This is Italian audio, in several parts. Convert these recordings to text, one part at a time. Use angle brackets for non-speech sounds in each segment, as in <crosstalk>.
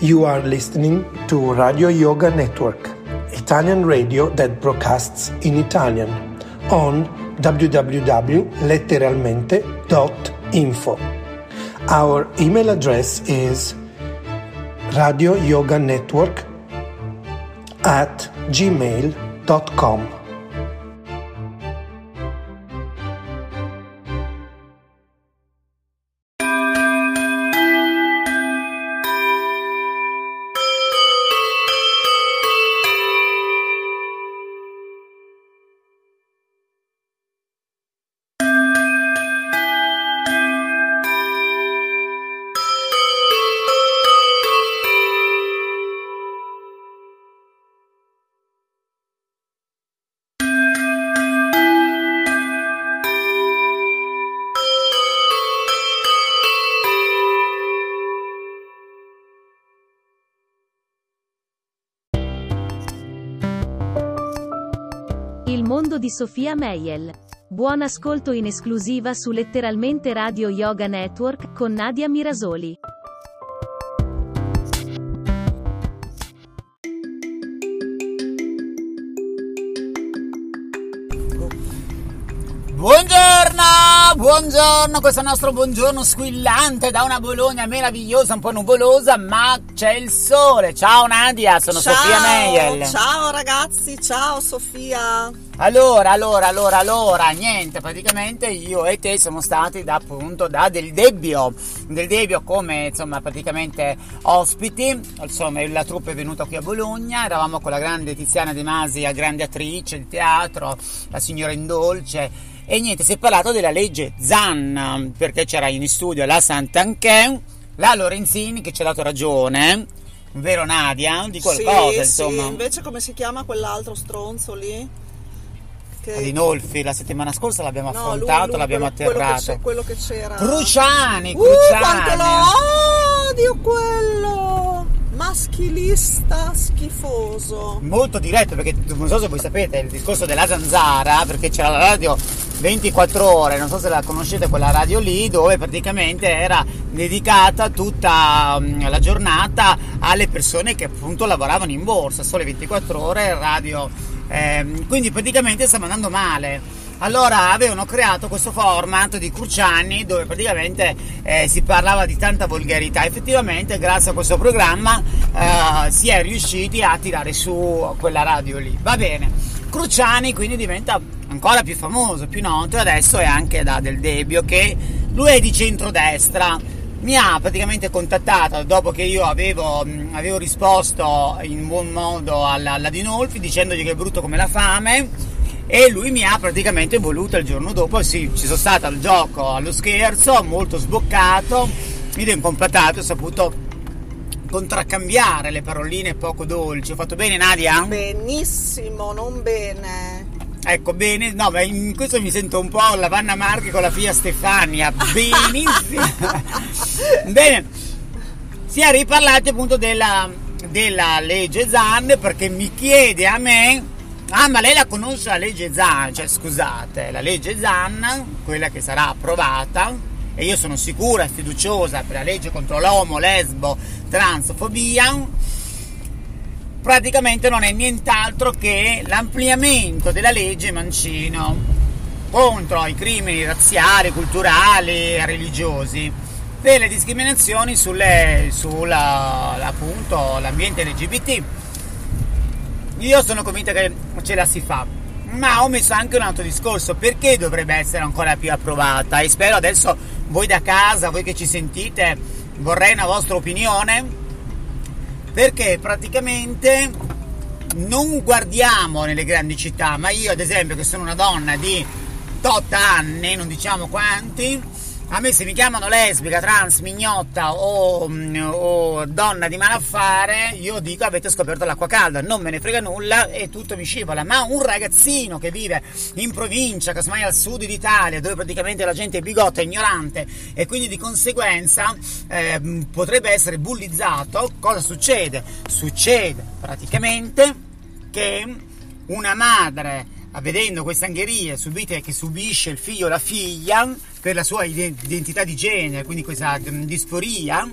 You are listening to Radio Yoga Network, Italian radio that broadcasts in Italian on www.letteralmente.info. Our email address is radioyoganetwork at gmail.com. di Sofia Meyel. Buon ascolto in esclusiva su Letteralmente Radio Yoga Network con Nadia Mirasoli. Buongiorno, buongiorno, questo è il nostro buongiorno squillante da una Bologna meravigliosa, un po' nuvolosa, ma c'è il sole. Ciao Nadia, sono ciao, Sofia Meiel. Ciao ragazzi, ciao Sofia. Allora, allora, allora, allora, niente, praticamente io e te siamo stati da appunto da del Debbio, del Debbio come insomma praticamente ospiti, insomma la troupe è venuta qui a Bologna, eravamo con la grande Tiziana De Masi, la grande attrice di teatro, la signora Indolce e niente, si è parlato della legge Zan, perché c'era in studio la Sant'Anchen, la Lorenzini che ci ha dato ragione, vero Nadia? Di qualcosa, sì, insomma. Sì, invece come si chiama quell'altro stronzo lì? Che... Adinolfi, la settimana scorsa l'abbiamo no, affrontato, lui, lui, l'abbiamo quello, atterrato. Quello che, c'era. Cruciani, uh, Cruciani. quanto lo odio quello! maschilista schifoso. Molto diretto perché non so se voi sapete il discorso della zanzara, perché c'era la radio 24 ore, non so se la conoscete quella radio lì, dove praticamente era dedicata tutta um, la giornata alle persone che appunto lavoravano in borsa, sole 24 ore, radio. Eh, quindi praticamente stava andando male. Allora avevano creato questo format di Cruciani dove praticamente eh, si parlava di tanta volgarità. Effettivamente, grazie a questo programma eh, si è riusciti a tirare su quella radio lì. Va bene. Cruciani quindi diventa ancora più famoso, più noto, adesso è anche da Del Debbio che lui è di centrodestra. Mi ha praticamente contattato dopo che io avevo, avevo risposto in buon modo alla, alla Dinolfi dicendogli che è brutto come la fame e lui mi ha praticamente voluto il giorno dopo, sì, ci sono stato al gioco, allo scherzo, molto sboccato, mi ho completato, ho saputo contraccambiare le paroline poco dolci. Ho fatto bene Nadia? Benissimo, non bene. Ecco, bene, no, ma in questo mi sento un po' la Vanna Marchi con la figlia Stefania. <laughs> Benissimo. bene, si è riparlati appunto della, della legge Zan perché mi chiede a me Ah, ma lei la conosce la legge Zan, cioè scusate, la legge Zan, quella che sarà approvata, e io sono sicura e fiduciosa per la legge contro l'omo, lesbo, transfobia, praticamente non è nient'altro che l'ampliamento della legge Mancino contro i crimini razziali, culturali e religiosi delle discriminazioni sulle, sulla, appunto, l'ambiente LGBT io sono convinta che ce la si fa. Ma ho messo anche un altro discorso, perché dovrebbe essere ancora più approvata? E spero adesso voi da casa, voi che ci sentite, vorrei una vostra opinione, perché praticamente non guardiamo nelle grandi città, ma io ad esempio che sono una donna di 8 anni, non diciamo quanti, a me se mi chiamano lesbica, trans, mignotta o, o, donna di malaffare, io dico avete scoperto l'acqua calda, non me ne frega nulla e tutto mi scivola. Ma un ragazzino che vive in provincia, casomai al sud d'Italia, dove praticamente la gente è bigotta, ignorante e quindi di conseguenza eh, potrebbe essere bullizzato, cosa succede? Succede praticamente che una madre vedendo queste angherie subite che subisce il figlio o la figlia per la sua identità di genere, quindi questa disforia,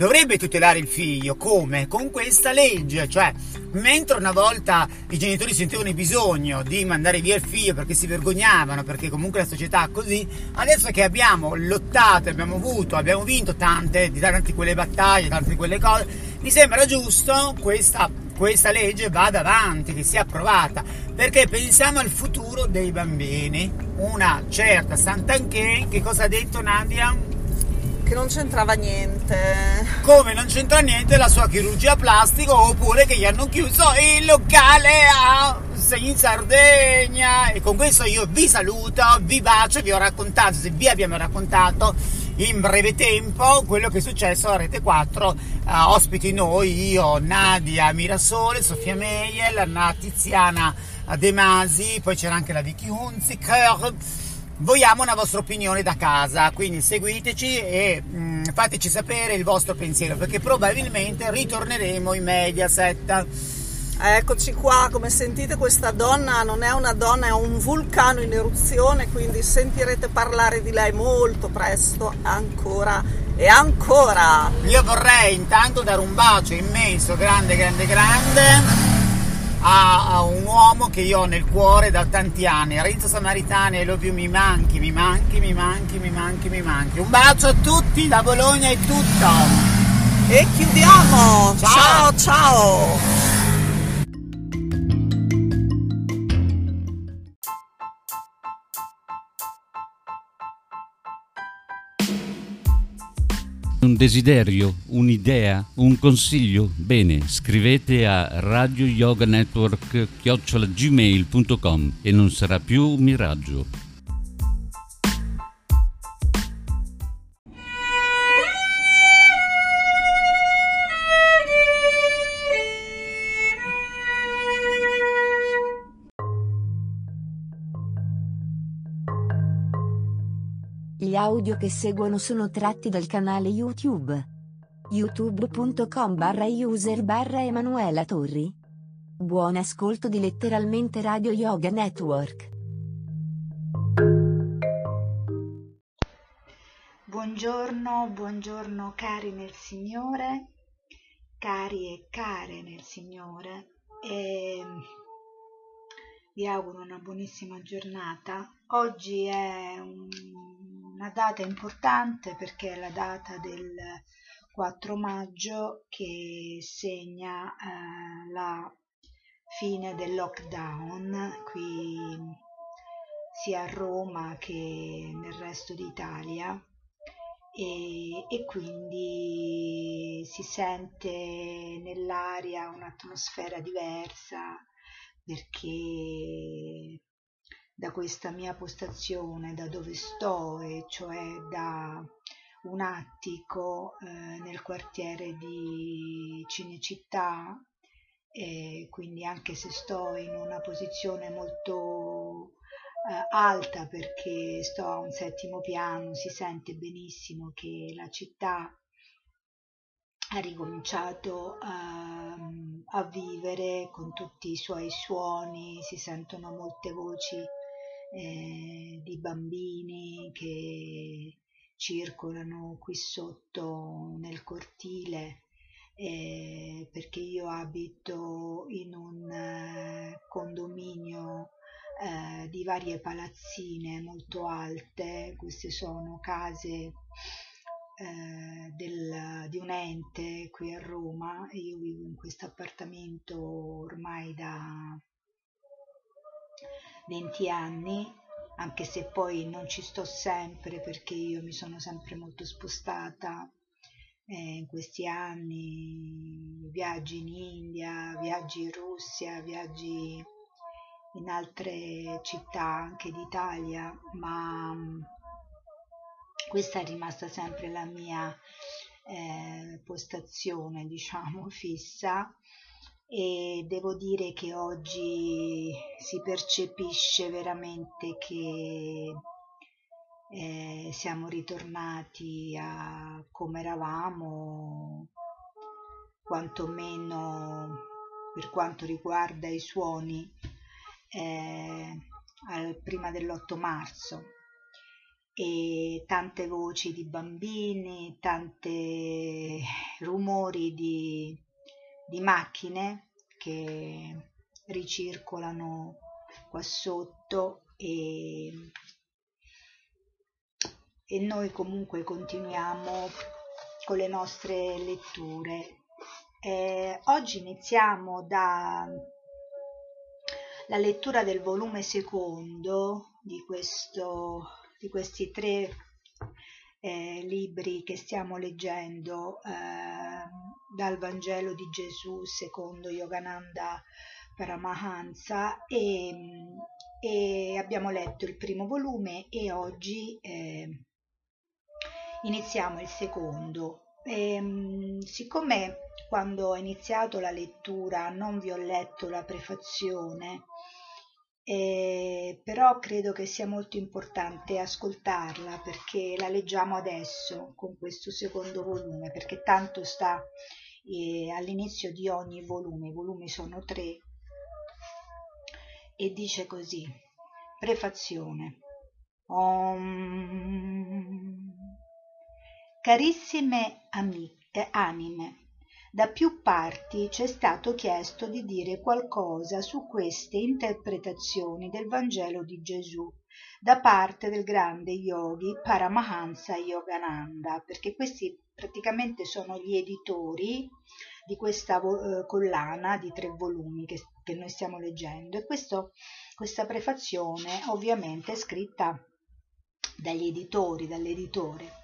dovrebbe tutelare il figlio. Come? Con questa legge. Cioè, mentre una volta i genitori sentivano il bisogno di mandare via il figlio perché si vergognavano, perché comunque la società è così, adesso che abbiamo lottato, abbiamo avuto, abbiamo vinto tante, tante quelle battaglie, tante quelle cose, mi sembra giusto questa questa legge vada avanti, che sia approvata, perché pensiamo al futuro dei bambini. Una certa Sant'Anché, che cosa ha detto Nadia? Che non c'entrava niente. Come non c'entra niente la sua chirurgia plastica oppure che gli hanno chiuso il locale a in Sardegna. E con questo io vi saluto, vi bacio, vi ho raccontato, se vi abbiamo raccontato in breve tempo quello che è successo a Rete 4, uh, eh, ospiti noi, io, Nadia Mirasole, Sofia Meiel, Anna Tiziana De Masi, poi c'era anche la Vicky Hunziker. Vogliamo una vostra opinione da casa, quindi seguiteci e mh, mm, fateci sapere il vostro pensiero, perché probabilmente ritorneremo in Mediaset. Eccoci qua, come sentite questa donna non è una donna, è un vulcano in eruzione, quindi sentirete parlare di lei molto presto, ancora e ancora. Io vorrei intanto dare un bacio immenso, grande, grande, grande a, a un uomo che io ho nel cuore da tanti anni, Renzo Samaritani, I love you, mi manchi, mi manchi, mi manchi, mi manchi, mi manchi. Un bacio a tutti, da Bologna è tutto. E chiudiamo. ciao. ciao. ciao. Un desiderio, un'idea, un consiglio? Bene, scrivete a Radio Yoga Network gmail.com e non sarà più miraggio. Audio che seguono sono tratti dal canale YouTube. youtube.com barra user barra Emanuela Torri. Buon ascolto di letteralmente Radio Yoga Network. Buongiorno, buongiorno cari nel Signore, cari e care nel Signore. E vi auguro una buonissima giornata. Oggi è un una data importante perché è la data del 4 maggio che segna eh, la fine del lockdown qui sia a Roma che nel resto d'Italia. E, e quindi si sente nell'aria un'atmosfera diversa perché da questa mia postazione, da dove sto, e cioè da un attico eh, nel quartiere di Cinecittà, e quindi anche se sto in una posizione molto eh, alta perché sto a un settimo piano, si sente benissimo che la città ha ricominciato a, a vivere con tutti i suoi suoni, si sentono molte voci eh, di bambini che circolano qui sotto nel cortile eh, perché io abito in un eh, condominio eh, di varie palazzine molto alte, queste sono case eh, del, di un ente qui a Roma. E io vivo in questo appartamento ormai da 20 anni, anche se poi non ci sto sempre perché io mi sono sempre molto spostata eh, in questi anni, viaggi in India, viaggi in Russia, viaggi in altre città anche d'Italia, ma mm, questa è rimasta sempre la mia eh, postazione, diciamo, <laughs> fissa e devo dire che oggi si percepisce veramente che eh, siamo ritornati a come eravamo, quantomeno per quanto riguarda i suoni, eh, al, prima dell'8 marzo. E tante voci di bambini, tante rumori di, di macchine che ricircolano qua sotto e, e noi comunque continuiamo con le nostre letture. Eh, oggi iniziamo dalla lettura del volume secondo di, questo, di questi tre eh, libri che stiamo leggendo eh, dal Vangelo di Gesù secondo Yogananda Paramahansa e, e abbiamo letto il primo volume e oggi eh, iniziamo il secondo. E, ehm, siccome quando ho iniziato la lettura non vi ho letto la prefazione, eh, però credo che sia molto importante ascoltarla perché la leggiamo adesso con questo secondo volume, perché tanto sta eh, all'inizio di ogni volume, i volumi sono tre, e dice così, prefazione. Om. Carissime amiche, anime, da più parti c'è stato chiesto di dire qualcosa su queste interpretazioni del Vangelo di Gesù da parte del grande yogi Paramahansa Yogananda, perché questi praticamente sono gli editori di questa eh, collana di tre volumi che, che noi stiamo leggendo e questo, questa prefazione ovviamente è scritta dagli editori, dall'editore.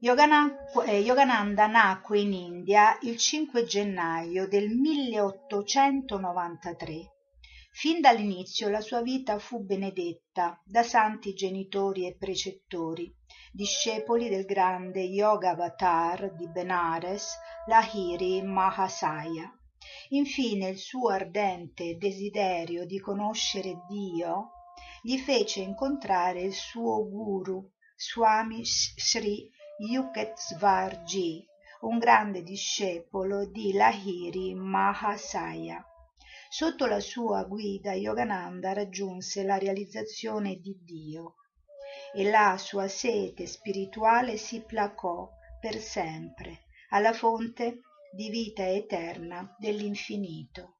Eh, Yogananda nacque in India il 5 gennaio del 1893. Fin dall'inizio la sua vita fu benedetta da santi genitori e precettori, discepoli del grande Yoga Avatar di Benares, Lahiri Mahasaya. Infine il suo ardente desiderio di conoscere Dio gli fece incontrare il suo guru, Swami Sri Yukteswar Ji, un grande discepolo di Lahiri Mahasaya. Sotto la sua guida Yogananda raggiunse la realizzazione di Dio e la sua sete spirituale si placò per sempre alla fonte di vita eterna dell'infinito.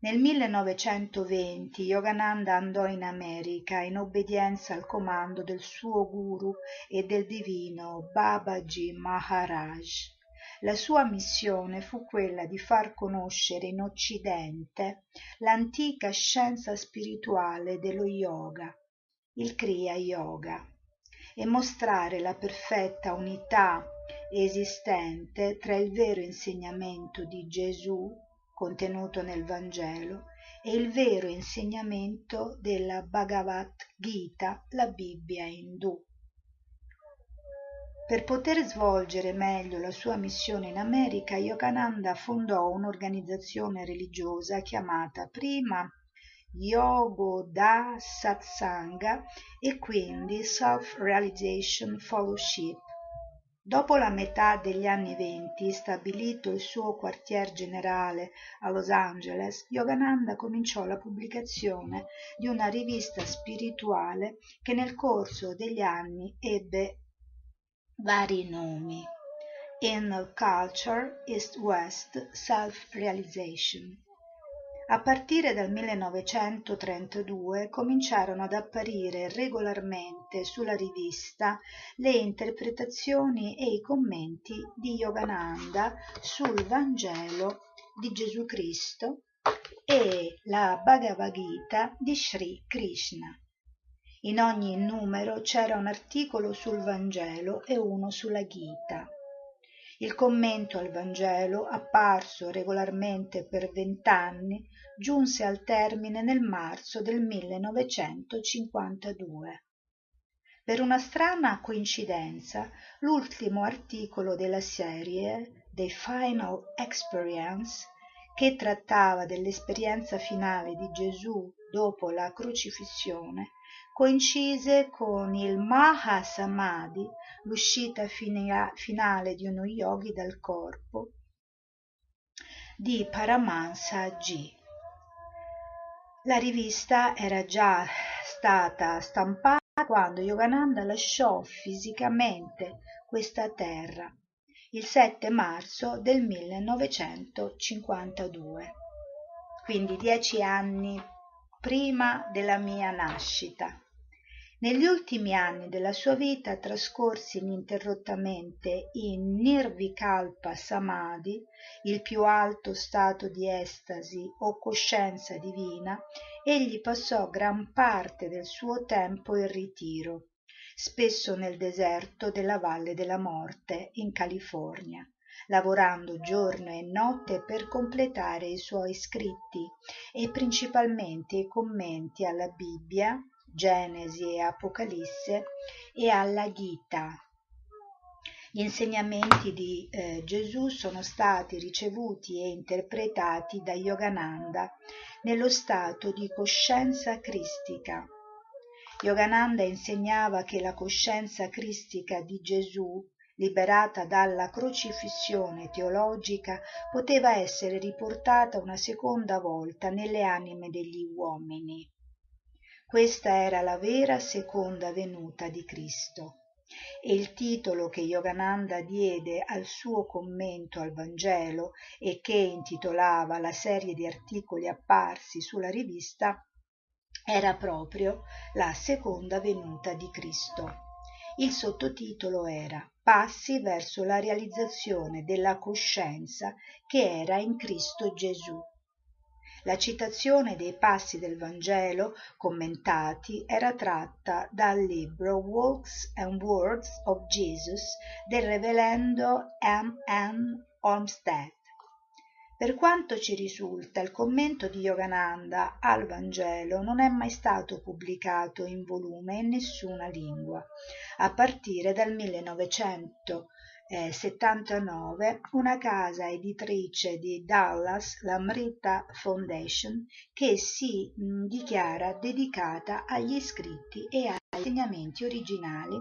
Nel 1920 Yogananda andò in America in obbedienza al comando del suo guru e del divino Babaji Maharaj. La sua missione fu quella di far conoscere in Occidente l'antica scienza spirituale dello yoga, il Kriya Yoga, e mostrare la perfetta unità esistente tra il vero insegnamento di Gesù contenuto nel Vangelo e il vero insegnamento della Bhagavad Gita, la Bibbia indù. Per poter svolgere meglio la sua missione in America, Yogananda fondò un'organizzazione religiosa chiamata prima Yogoda Satsanga e quindi Self-Realization Fellowship Dopo la metà degli anni venti, stabilito il suo quartier generale a Los Angeles, Yogananda cominciò la pubblicazione di una rivista spirituale che nel corso degli anni ebbe vari nomi: Inner Culture, East-West, Self-Realization. A partire dal 1932 cominciarono ad apparire regolarmente sulla rivista le interpretazioni e i commenti di Yogananda sul Vangelo di Gesù Cristo e la Bhagavad Gita di Sri Krishna. In ogni numero c'era un articolo sul Vangelo e uno sulla Gita. Il commento al Vangelo, apparso regolarmente per vent'anni, giunse al termine nel marzo del 1952. Per una strana coincidenza, l'ultimo articolo della serie, The Final Experience, che trattava dell'esperienza finale di Gesù dopo la crocifissione, coincise con il Maha Samadhi, l'uscita finale di uno yogi dal corpo, di Paramahansa G. La rivista era già stata stampata quando Yogananda lasciò fisicamente questa terra il 7 marzo del 1952, quindi dieci anni prima della mia nascita. Negli ultimi anni della sua vita trascorsi ininterrottamente in Nirvikalpa Samadhi, il più alto stato di estasi o coscienza divina, egli passò gran parte del suo tempo in ritiro, spesso nel deserto della Valle della Morte in California, lavorando giorno e notte per completare i suoi scritti e principalmente i commenti alla Bibbia Genesi e Apocalisse e alla Gita. Gli insegnamenti di eh, Gesù sono stati ricevuti e interpretati da Yogananda nello stato di coscienza cristica. Yogananda insegnava che la coscienza cristica di Gesù, liberata dalla crocifissione teologica, poteva essere riportata una seconda volta nelle anime degli uomini. Questa era la vera seconda venuta di Cristo. E il titolo che Yogananda diede al suo commento al Vangelo e che intitolava la serie di articoli apparsi sulla rivista era proprio la seconda venuta di Cristo. Il sottotitolo era Passi verso la realizzazione della coscienza che era in Cristo Gesù. La citazione dei passi del Vangelo commentati era tratta dal libro Walks and Words of Jesus del reverendo M. N. Olmsted. Per quanto ci risulta, il commento di Yogananda al Vangelo non è mai stato pubblicato in volume in nessuna lingua, a partire dal 1900 79 una casa editrice di Dallas, l'Amrita Foundation, che si mh, dichiara dedicata agli scritti e agli insegnamenti originali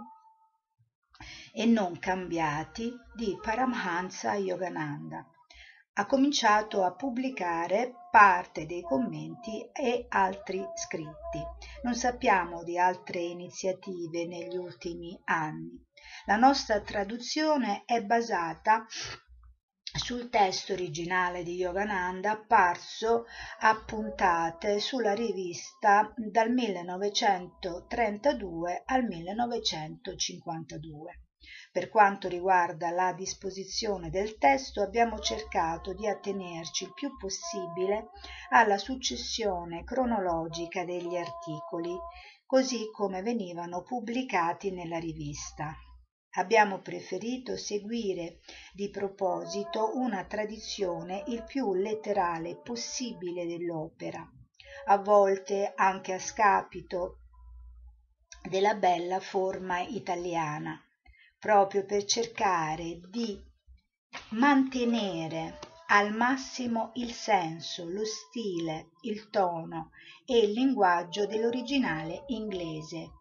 e non cambiati di Paramhansa Yogananda. Ha cominciato a pubblicare parte dei commenti e altri scritti. Non sappiamo di altre iniziative negli ultimi anni. La nostra traduzione è basata sul testo originale di Yogananda apparso a puntate sulla rivista dal 1932 al 1952. Per quanto riguarda la disposizione del testo abbiamo cercato di attenerci il più possibile alla successione cronologica degli articoli, così come venivano pubblicati nella rivista abbiamo preferito seguire di proposito una tradizione il più letterale possibile dell'opera a volte anche a scapito della bella forma italiana proprio per cercare di mantenere al massimo il senso, lo stile, il tono e il linguaggio dell'originale inglese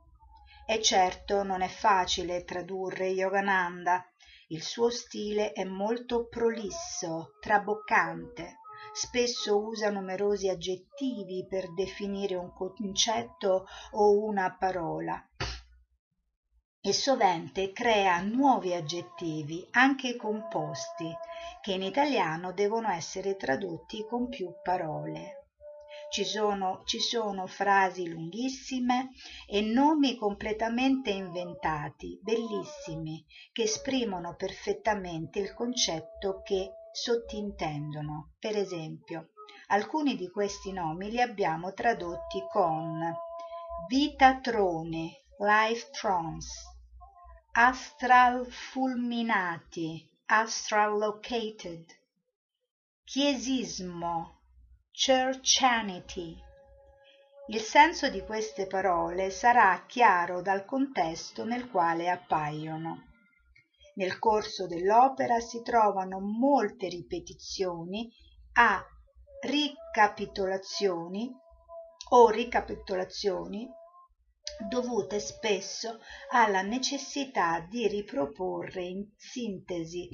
e certo non è facile tradurre Yogananda. Il suo stile è molto prolisso traboccante. Spesso usa numerosi aggettivi per definire un concetto o una parola. E sovente crea nuovi aggettivi anche composti che in italiano devono essere tradotti con più parole ci sono, ci sono frasi lunghissime e nomi completamente inventati, bellissimi, che esprimono perfettamente il concetto che sottintendono. Per esempio, alcuni di questi nomi li abbiamo tradotti con Vitatrone, Life Thrones, Astral Fulminati, Astral Located, Chiesismo, churchianity il senso di queste parole sarà chiaro dal contesto nel quale appaiono. Nel corso dell'opera si trovano molte ripetizioni a ricapitolazioni o ricapitolazioni dovute spesso alla necessità di riproporre in sintesi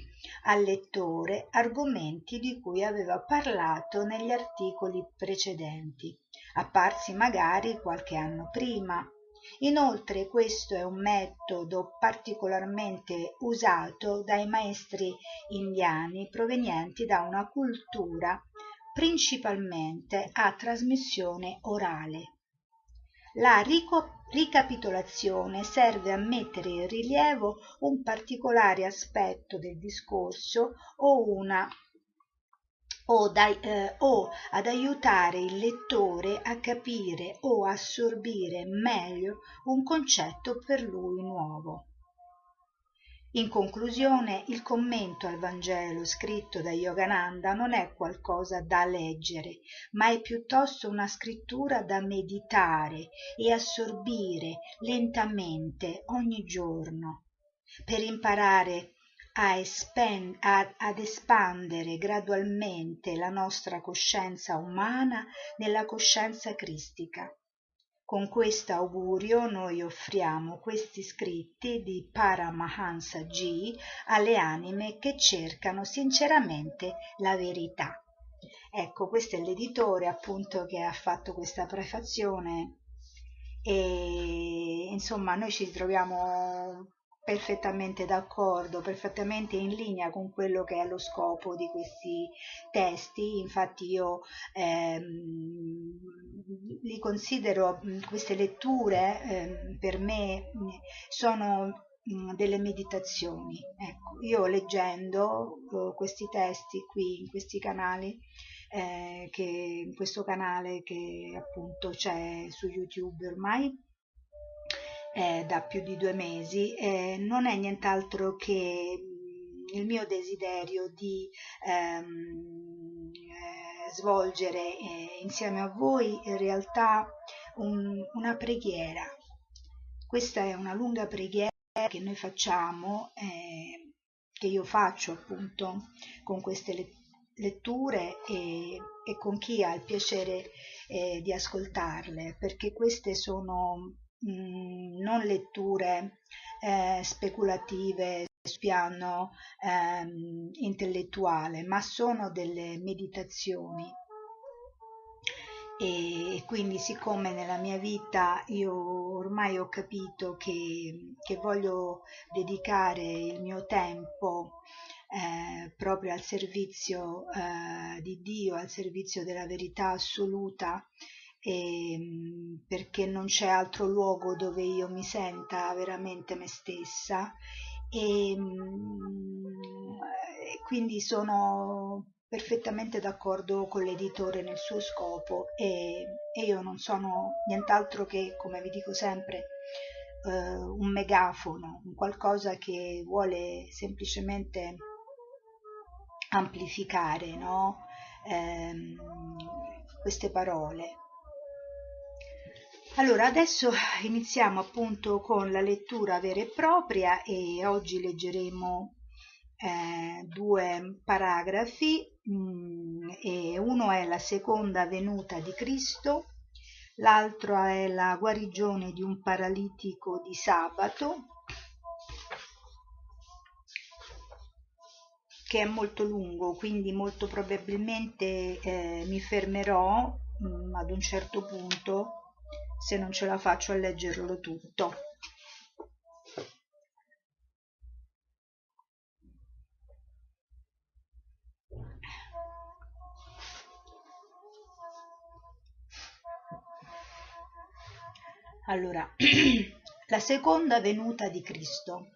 al lettore argomenti di cui aveva parlato negli articoli precedenti apparsi magari qualche anno prima Inoltre questo è un metodo particolarmente usato dai maestri indiani provenienti da una cultura principalmente a trasmissione orale. La ricapitolazione serve a mettere in rilievo un particolare aspetto del discorso o, una, o, da, eh, o ad aiutare il lettore a capire o assorbire meglio un concetto per lui nuovo. In conclusione, il commento al Vangelo scritto da Yogananda non è qualcosa da leggere, ma è piuttosto una scrittura da meditare e assorbire lentamente ogni giorno, per imparare a espen- a, ad espandere gradualmente la nostra coscienza umana nella coscienza cristica con questo augurio noi offriamo questi scritti di Paramahansa G alle anime che cercano sinceramente la verità. Ecco, questo è l'editore appunto che ha fatto questa prefazione e insomma noi ci troviamo perfettamente d'accordo, perfettamente in linea con quello che è lo scopo di questi testi. Infatti io ehm, li considero queste letture eh, per me sono delle meditazioni. Ecco, io leggendo eh, questi testi qui in questi canali eh, che in questo canale che appunto c'è su YouTube ormai eh, da più di due mesi, eh, non è nient'altro che mm, il mio desiderio di ehm, eh, svolgere eh, insieme a voi in realtà un, una preghiera. Questa è una lunga preghiera che noi facciamo, eh, che io faccio appunto con queste letture e, e con chi ha il piacere eh, di ascoltarle, perché queste sono mh, non letture eh, speculative sul piano ehm, intellettuale, ma sono delle meditazioni. E quindi siccome nella mia vita io ormai ho capito che, che voglio dedicare il mio tempo eh, proprio al servizio eh, di Dio, al servizio della verità assoluta e, ehm, perché non c'è altro luogo dove io mi senta veramente me stessa e, ehm, quindi sono perfettamente d'accordo con l'editore nel suo scopo e, e, io non sono nient'altro che, come vi dico sempre, eh, un megafono, un qualcosa che vuole semplicemente amplificare no? eh, queste parole allora, adesso iniziamo appunto con la lettura vera e propria e oggi leggeremo eh, due paragrafi mm, uno è la seconda venuta di Cristo, l'altro è la guarigione di un paralitico di sabato che è molto lungo, quindi molto probabilmente eh, mi fermerò mm, ad un certo punto se non ce la faccio a leggerlo tutto. Allora, <clears throat> la seconda venuta di Cristo.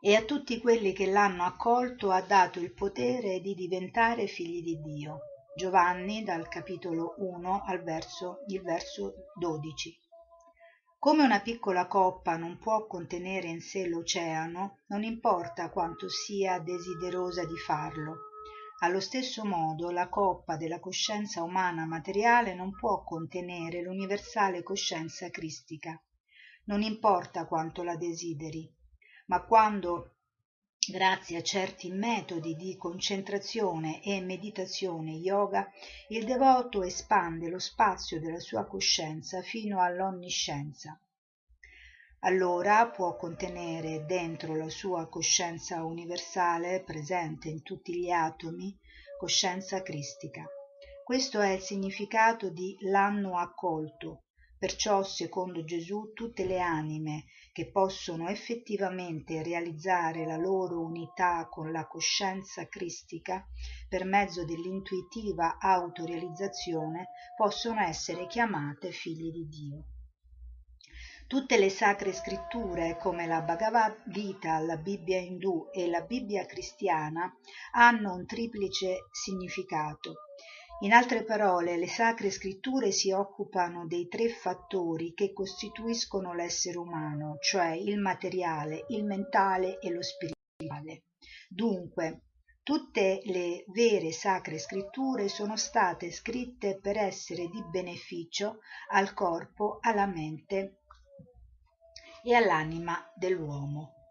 E a tutti quelli che l'hanno accolto ha dato il potere di diventare figli di Dio Giovanni dal capitolo 1 al verso, il verso 12. Come una piccola coppa non può contenere in sé l'oceano, non importa quanto sia desiderosa di farlo. Allo stesso modo la coppa della coscienza umana materiale non può contenere l'universale coscienza cristica. Non importa quanto la desideri, ma quando Grazie a certi metodi di concentrazione e meditazione yoga, il devoto espande lo spazio della sua coscienza fino all'onniscienza. Allora può contenere dentro la sua coscienza universale, presente in tutti gli atomi, coscienza cristica. Questo è il significato di l'anno accolto, Perciò, secondo Gesù, tutte le anime che possono effettivamente realizzare la loro unità con la coscienza cristica per mezzo dell'intuitiva autorealizzazione possono essere chiamate figli di Dio. Tutte le sacre scritture, come la Bhagavad Gita, la Bibbia indù e la Bibbia cristiana, hanno un triplice significato. In altre parole, le sacre scritture si occupano dei tre fattori che costituiscono l'essere umano, cioè il materiale, il mentale e lo spirituale. Dunque, tutte le vere sacre scritture sono state scritte per essere di beneficio al corpo, alla mente e all'anima dell'uomo.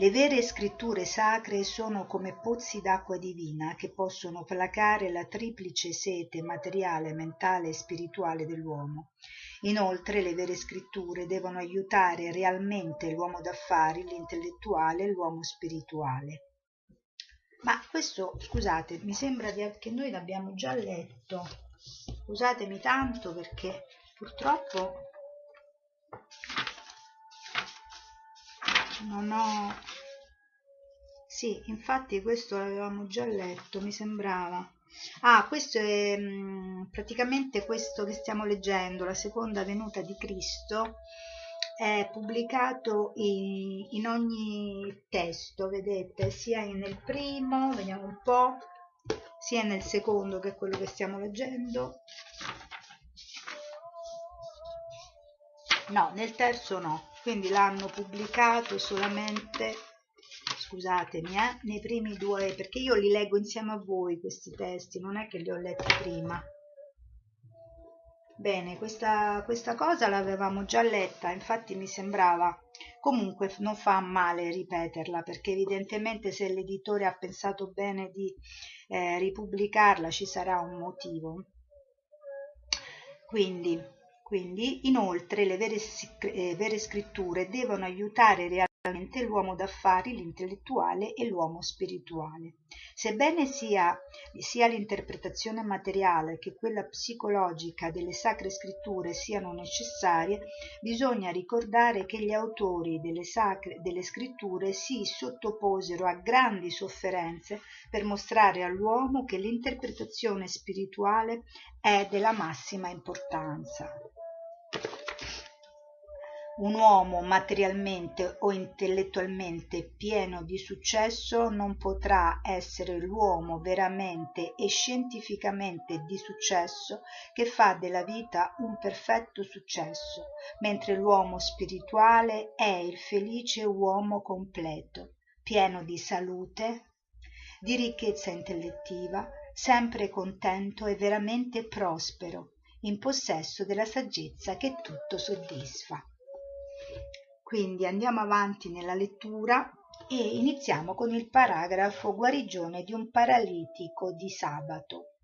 Le vere scritture sacre sono come pozzi d'acqua divina che possono placare la triplice sete materiale, mentale e spirituale dell'uomo. Inoltre le vere scritture devono aiutare realmente l'uomo d'affari, l'intellettuale e l'uomo spirituale. Ma questo, scusate, mi sembra che noi l'abbiamo già letto scusatemi tanto perché purtroppo non ho sì infatti questo l'avevamo già letto mi sembrava. Ah questo è mm, praticamente questo che stiamo leggendo la seconda venuta di Cristo è pubblicato in, in ogni testo vedete sia nel primo vediamo un po' sia nel secondo che è quello che stiamo leggendo no nel terzo no. Quindi l'hanno pubblicato solamente scusatemi eh, nei primi due perché io li leggo insieme a voi questi testi non è che li ho letti prima. Bene questa, questa cosa l'avevamo già letta infatti mi sembrava comunque non fa male ripeterla perché evidentemente se l'editore ha pensato bene di eh, ripubblicarla ci sarà un motivo. Quindi, quindi inoltre le vere, eh, vere scritture devono aiutare realmente l'uomo d'affari, l'intellettuale e l'uomo spirituale. Sebbene sia, sia l'interpretazione materiale che quella psicologica delle sacre scritture siano necessarie, bisogna ricordare che gli autori delle, sacre, delle scritture si sottoposero a grandi sofferenze per mostrare all'uomo che l'interpretazione spirituale è della massima importanza un uomo materialmente o intellettualmente pieno di successo non potrà essere l'uomo veramente e scientificamente di successo che fa della vita un perfetto successo, mentre l'uomo spirituale è il felice uomo completo, pieno di salute, di ricchezza intellettiva, sempre contento e veramente prospero, in possesso della saggezza che tutto soddisfa. Quindi andiamo avanti nella lettura e iniziamo con il paragrafo guarigione di un paralitico di sabato.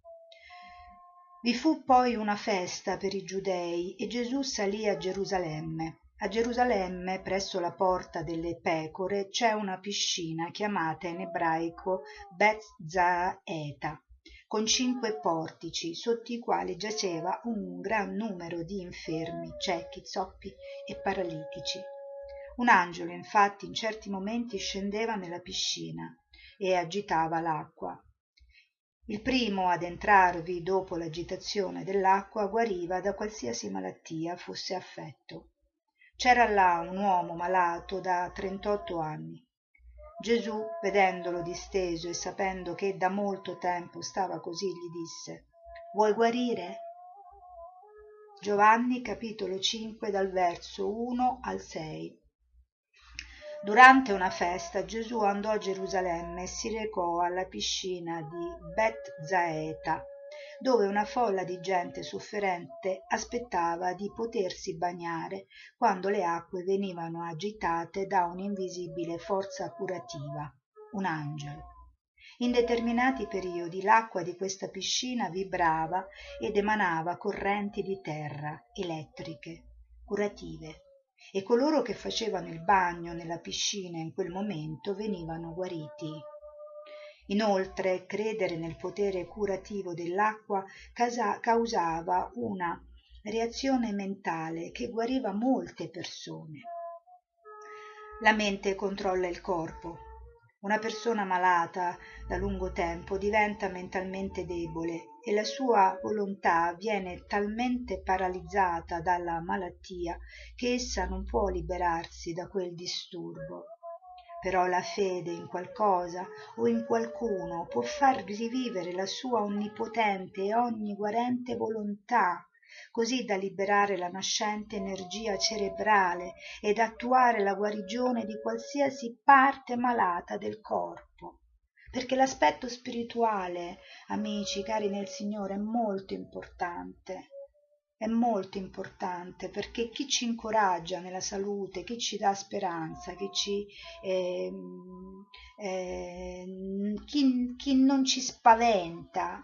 Vi fu poi una festa per i giudei e Gesù salì a Gerusalemme. A Gerusalemme, presso la porta delle pecore, c'è una piscina chiamata in ebraico Bet Zaeta, con cinque portici sotto i quali giaceva un gran numero di infermi, ciechi, zoppi e paralitici un angelo infatti in certi momenti scendeva nella piscina e agitava l'acqua. Il primo ad entrarvi dopo l'agitazione dell'acqua guariva da qualsiasi malattia fosse affetto. C'era là un uomo malato da trentotto anni. Gesù vedendolo disteso e sapendo che da molto tempo stava così gli disse vuoi guarire? Giovanni capitolo 5 dal verso 1 al 6 durante una festa gesù andò a gerusalemme e si recò alla piscina di beth dove una folla di gente sofferente aspettava di potersi bagnare quando le acque venivano agitate da un'invisibile forza curativa un angelo. In determinati periodi l'acqua di questa piscina vibrava ed emanava correnti di terra elettriche curative e coloro che facevano il bagno nella piscina in quel momento venivano guariti Inoltre, credere nel potere curativo dell'acqua causava una reazione mentale che guariva molte persone. La mente controlla il corpo. Una persona malata da lungo tempo diventa mentalmente debole e la sua volontà viene talmente paralizzata dalla malattia che essa non può liberarsi da quel disturbo. Però la fede in qualcosa o in qualcuno può far rivivere la sua onnipotente e ogni-guarente volontà così da liberare la nascente energia cerebrale ed attuare la guarigione di qualsiasi parte malata del corpo perché l'aspetto spirituale amici cari nel signore è molto importante è molto importante perché chi ci incoraggia nella salute, chi ci dà speranza, chi, ci, eh, eh, chi, chi non ci spaventa,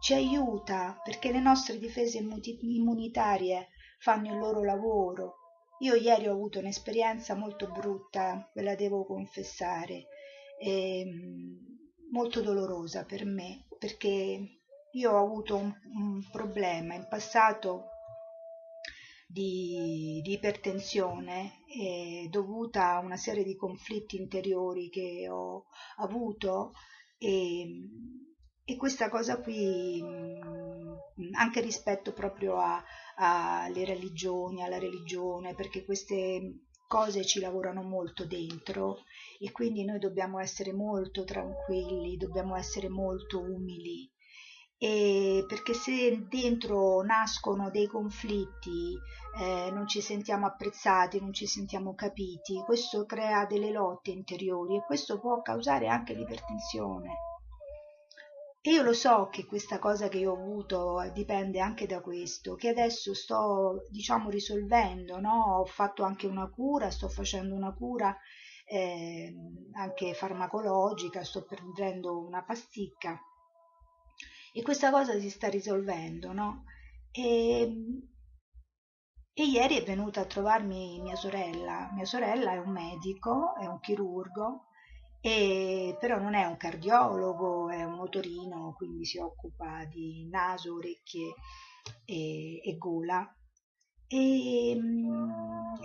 ci aiuta perché le nostre difese immunitarie fanno il loro lavoro. Io ieri ho avuto un'esperienza molto brutta, ve la devo confessare, e molto dolorosa per me, perché io ho avuto un, un problema in passato di, di ipertensione eh, dovuta a una serie di conflitti interiori che ho avuto e e questa cosa qui mm, anche rispetto proprio alle religioni, alla religione, perché queste cose ci lavorano molto dentro e quindi noi dobbiamo essere molto tranquilli, dobbiamo essere molto umili. E perché se dentro nascono dei conflitti, eh, non ci sentiamo apprezzati, non ci sentiamo capiti, questo crea delle lotte interiori e questo può causare anche l'ipertensione e io lo so che questa cosa che io ho avuto dipende anche da questo, che adesso sto, diciamo, risolvendo, no? Ho fatto anche una cura, sto facendo una cura eh, anche farmacologica, sto prendendo una pasticca e questa cosa si sta risolvendo, no? E, e ieri è venuta a trovarmi mia sorella. Mia sorella è un medico, è un chirurgo e, però non è un cardiologo, è un motorino, quindi si occupa di naso, orecchie e, e gola. E mm,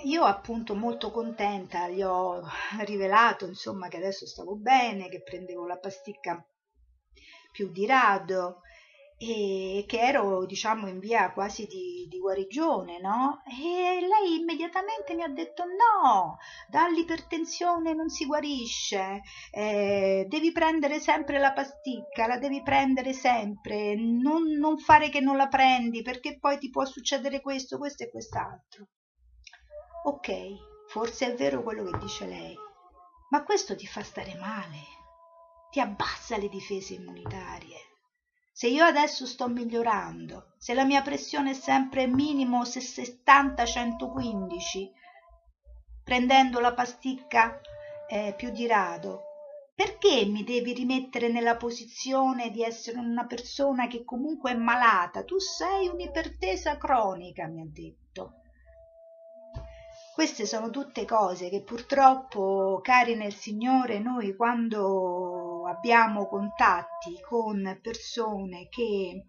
io appunto molto contenta gli ho rivelato insomma che adesso stavo bene, che prendevo la pasticca più di rado e che ero diciamo in via quasi di, di, guarigione no? E lei immediatamente mi ha detto no dall'ipertensione non si guarisce. Eh, devi prendere sempre la pasticca la devi prendere sempre. Non, non fare che non la prendi perché poi ti può succedere questo questo e quest'altro. Ok forse è vero quello che dice lei ma questo ti fa stare male ti abbassa le difese immunitarie se io adesso sto migliorando, se la mia pressione è sempre minimo 70-115, prendendo la pasticca eh, più di rado, perché mi devi rimettere nella posizione di essere una persona che comunque è malata? Tu sei un'ipertesa cronica, mi ha detto. Queste sono tutte cose che purtroppo, cari nel Signore, noi quando abbiamo contatti con persone che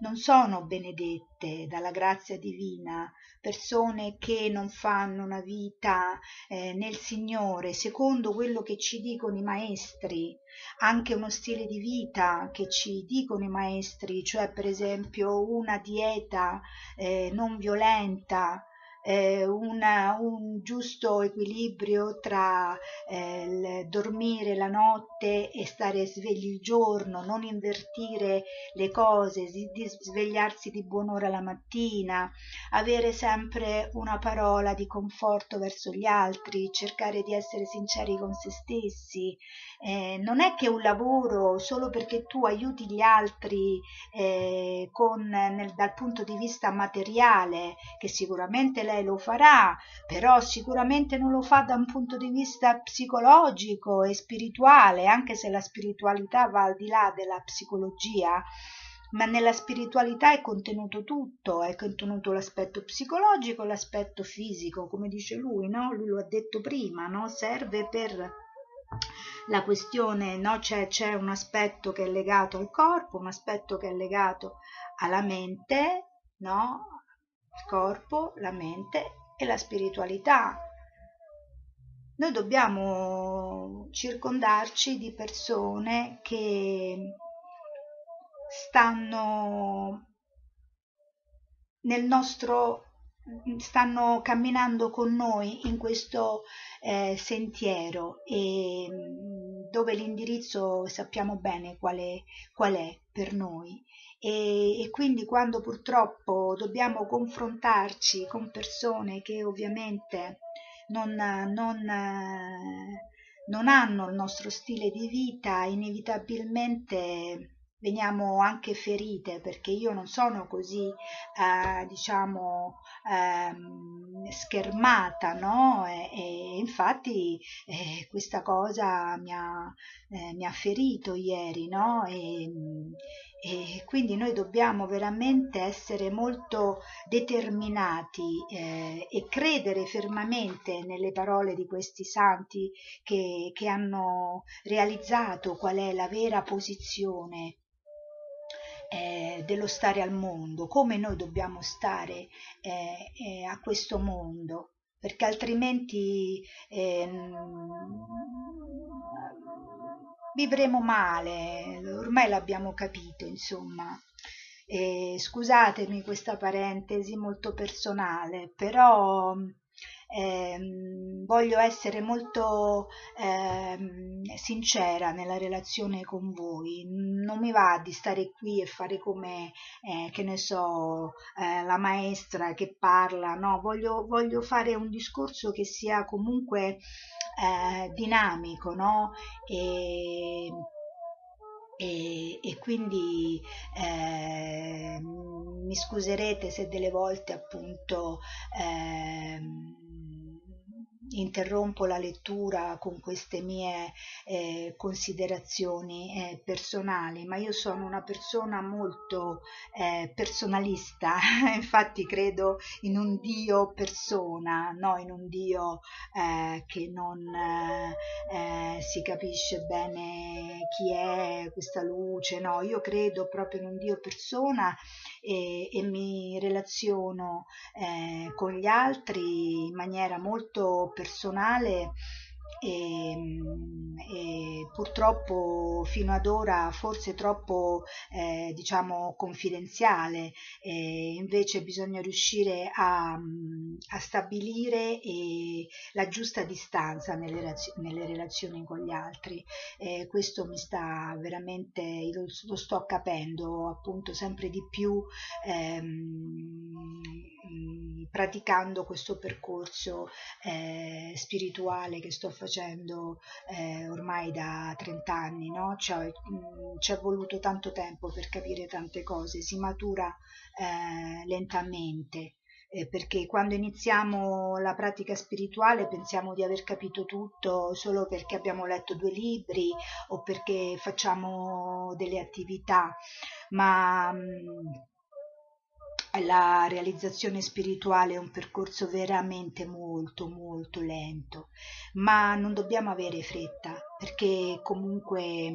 non sono benedette dalla grazia divina, persone che non fanno una vita eh, nel Signore secondo quello che ci dicono i maestri, anche uno stile di vita che ci dicono i maestri, cioè per esempio una dieta eh, non violenta, eh, una, un giusto equilibrio tra eh, dormire la notte e stare svegli il giorno, non invertire le cose, di svegliarsi di buon'ora la mattina, avere sempre una parola di conforto verso gli altri, cercare di essere sinceri con se stessi. Eh, non è che un lavoro solo perché tu aiuti gli altri eh, con, nel, dal punto di vista materiale, che sicuramente lei lo farà, però sicuramente non lo fa da un punto di vista psicologico e spirituale, anche se la spiritualità va al di là della psicologia, ma nella spiritualità è contenuto tutto, è contenuto l'aspetto psicologico, l'aspetto fisico, come dice lui, no? Lui lo ha detto prima, no? Serve per la questione, no? c'è, c'è un aspetto che è legato al corpo, un aspetto che è legato alla mente, no? Il corpo, la mente e la spiritualità. Noi dobbiamo circondarci di persone che stanno nel nostro stanno camminando con noi in questo eh, sentiero e mm, dove l'indirizzo sappiamo bene qual è, qual è per noi e, e, quindi quando purtroppo dobbiamo confrontarci con persone che ovviamente non, non, non hanno il nostro stile di vita inevitabilmente veniamo anche ferite perché io non sono così eh, diciamo eh, schermata no? E, e infatti eh, questa cosa mi ha, eh, mi ha ferito ieri no? E, e quindi noi dobbiamo veramente essere molto determinati eh, e credere fermamente nelle parole di questi santi che, che hanno realizzato qual è la vera posizione eh, dello stare al mondo, come noi dobbiamo stare eh, eh, a questo mondo, perché altrimenti ehm, vivremo male, ormai l'abbiamo capito, insomma. Eh, scusatemi questa parentesi molto personale, però ehm, voglio essere molto ehm, sincera nella relazione con voi. Non mi va di stare qui e fare come, eh, che ne so, eh, la maestra che parla, no, voglio, voglio fare un discorso che sia comunque eh, dinamico, no? E, e, e, quindi eh, mi scuserete se delle volte appunto eh, interrompo la lettura con queste mie eh, considerazioni eh, personali, ma io sono una persona molto eh, personalista, <laughs> infatti credo in un Dio persona, no in un Dio eh, che non eh, si capisce bene chi è questa luce, no, io credo proprio in un Dio persona e, e mi relaziono eh, con gli altri in maniera molto personale e, e, purtroppo fino ad ora forse troppo eh, diciamo confidenziale. E invece bisogna riuscire a, a stabilire e, la giusta distanza nelle, nelle, relazioni con gli altri. E questo mi sta veramente lo, lo sto capendo appunto sempre di più ehm, praticando questo percorso eh, spirituale che sto facendo eh, ormai da 30 anni, no? ci è voluto tanto tempo per capire tante cose, si matura eh, lentamente. Eh, perché quando iniziamo la pratica spirituale pensiamo di aver capito tutto solo perché abbiamo letto due libri o perché facciamo delle attività, ma mh, mm, la realizzazione spirituale è un percorso veramente molto molto lento, ma non dobbiamo avere fretta perché comunque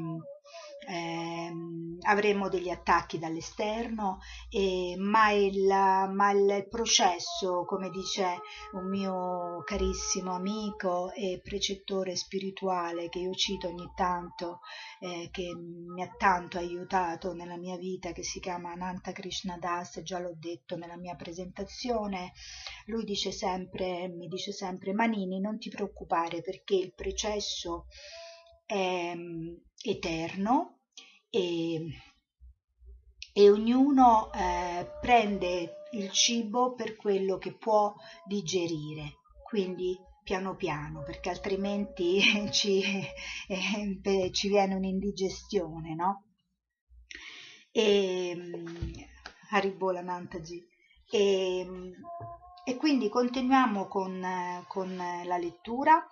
ehm, avremo degli attacchi dall'esterno, e, ma, il, ma il processo, come dice un mio carissimo amico e precettore spirituale che io cito ogni tanto, eh, che mi ha tanto aiutato nella mia vita, che si chiama Ananta Krishna Das, già l'ho detto nella mia presentazione, lui dice sempre, mi dice sempre, Manini, non ti preoccupare perché il processo è mm, eterno e, e ognuno eh, prende il cibo per quello che può digerire, quindi piano piano, perché altrimenti <laughs> ci, eh, ci viene un'indigestione, no? E, Haribola Nantaji. E, e quindi continuiamo con, con la lettura.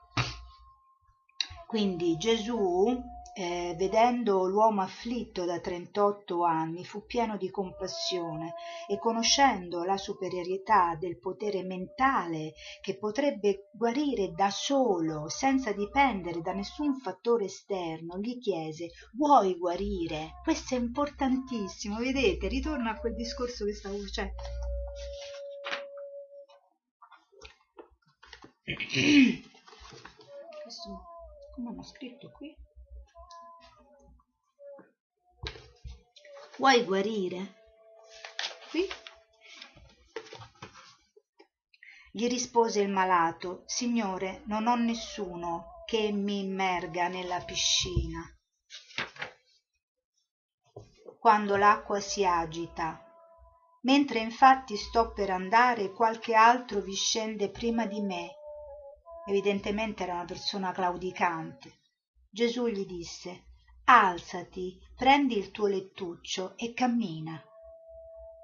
Quindi Gesù eh, vedendo l'uomo afflitto da 38 anni, fu pieno di compassione e conoscendo la superiorità del potere mentale che potrebbe guarire da solo, senza dipendere da nessun fattore esterno, gli chiese: Vuoi guarire? Questo è importantissimo, vedete? Ritorno a quel discorso che stavo facendo. <clears throat> Questo come hanno scritto qui? Vuoi guarire? Qui? Gli rispose il malato, Signore, non ho nessuno che mi immerga nella piscina. Quando l'acqua si agita, mentre infatti sto per andare, qualche altro vi scende prima di me. Evidentemente era una persona claudicante. Gesù gli disse, alzati prendi il tuo lettuccio e cammina.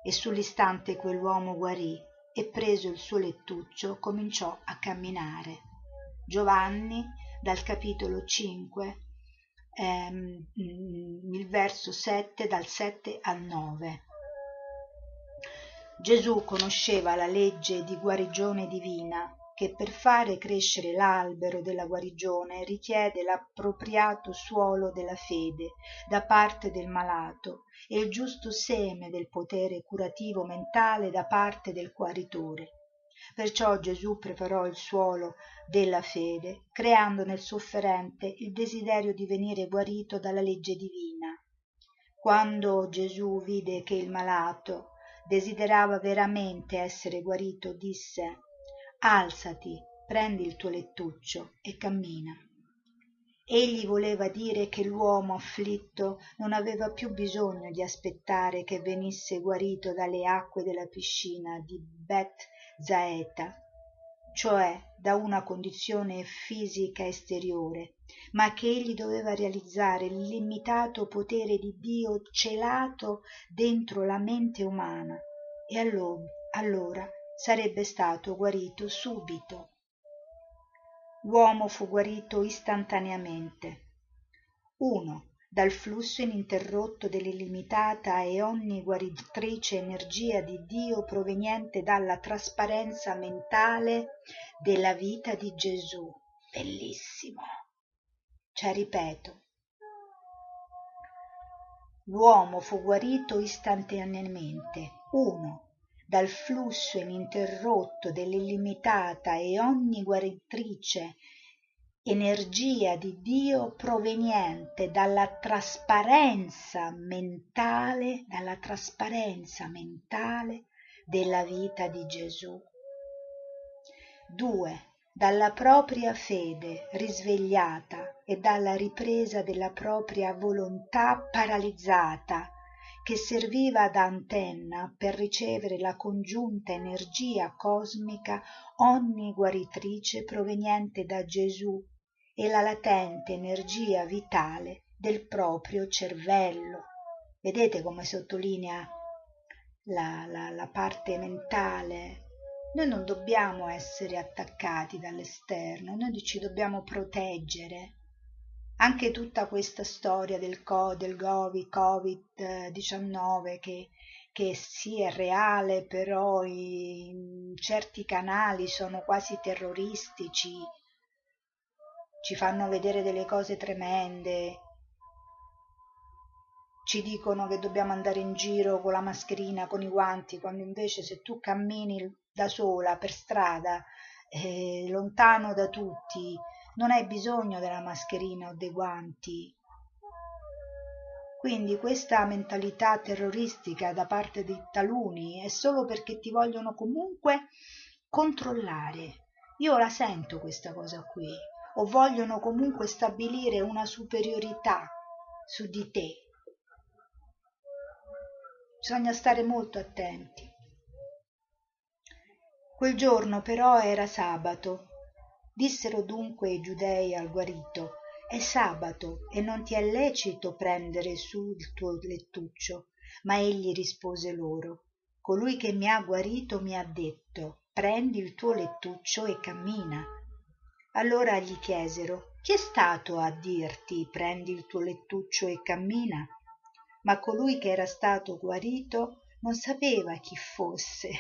E sull'istante quell'uomo guarì e preso il suo lettuccio cominciò a camminare. Giovanni dal capitolo 5 ehm, il verso 7 dal 7 al 9 Gesù conosceva la legge di guarigione divina che per fare crescere l'albero della guarigione richiede l'appropriato suolo della fede da parte del malato e il giusto seme del potere curativo mentale da parte del guaritore. Perciò gesù preparò il suolo della fede creando nel sofferente il desiderio di venire guarito dalla legge divina. Quando gesù vide che il malato desiderava veramente essere guarito disse alzati prendi il tuo lettuccio e cammina. Egli voleva dire che l'uomo afflitto non aveva più bisogno di aspettare che venisse guarito dalle acque della piscina di beth zaeta cioè da una condizione fisica esteriore ma che egli doveva realizzare l'illimitato potere di dio celato dentro la mente umana. E allora sarebbe stato guarito subito. L'uomo fu guarito istantaneamente. Uno dal flusso ininterrotto dell'illimitata e onniguaritrice energia di dio proveniente dalla trasparenza mentale della vita di gesù. Bellissimo. Cioè ripeto. L'uomo fu guarito istantaneamente. Uno dal flusso ininterrotto dell'illimitata e onniguaritrice energia di Dio proveniente dalla trasparenza mentale, dalla trasparenza mentale della vita di Gesù. 2. Dalla propria fede risvegliata e dalla ripresa della propria volontà paralizzata che serviva da antenna per ricevere la congiunta energia cosmica onniguaritrice proveniente da Gesù e la latente energia vitale del proprio cervello. Vedete come sottolinea la, la, la parte mentale? Noi non dobbiamo essere attaccati dall'esterno, noi ci dobbiamo proteggere anche tutta questa storia del, co, del Covid-19 che, che sì è reale, però in certi canali sono quasi terroristici, ci fanno vedere delle cose tremende, ci dicono che dobbiamo andare in giro con la mascherina, con i guanti, quando invece se tu cammini da sola per strada, eh, lontano da tutti, non hai bisogno della mascherina o dei guanti. Quindi questa mentalità terroristica da parte di taluni è solo perché ti vogliono comunque controllare. Io la sento questa cosa qui, o vogliono comunque stabilire una superiorità su di te. Bisogna stare molto attenti. Quel giorno però era sabato dissero dunque i giudei al guarito è sabato e non ti è lecito prendere su il tuo lettuccio. Ma egli rispose loro colui che mi ha guarito mi ha detto prendi il tuo lettuccio e cammina. Allora gli chiesero chi è stato a dirti prendi il tuo lettuccio e cammina? Ma colui che era stato guarito non sapeva chi fosse.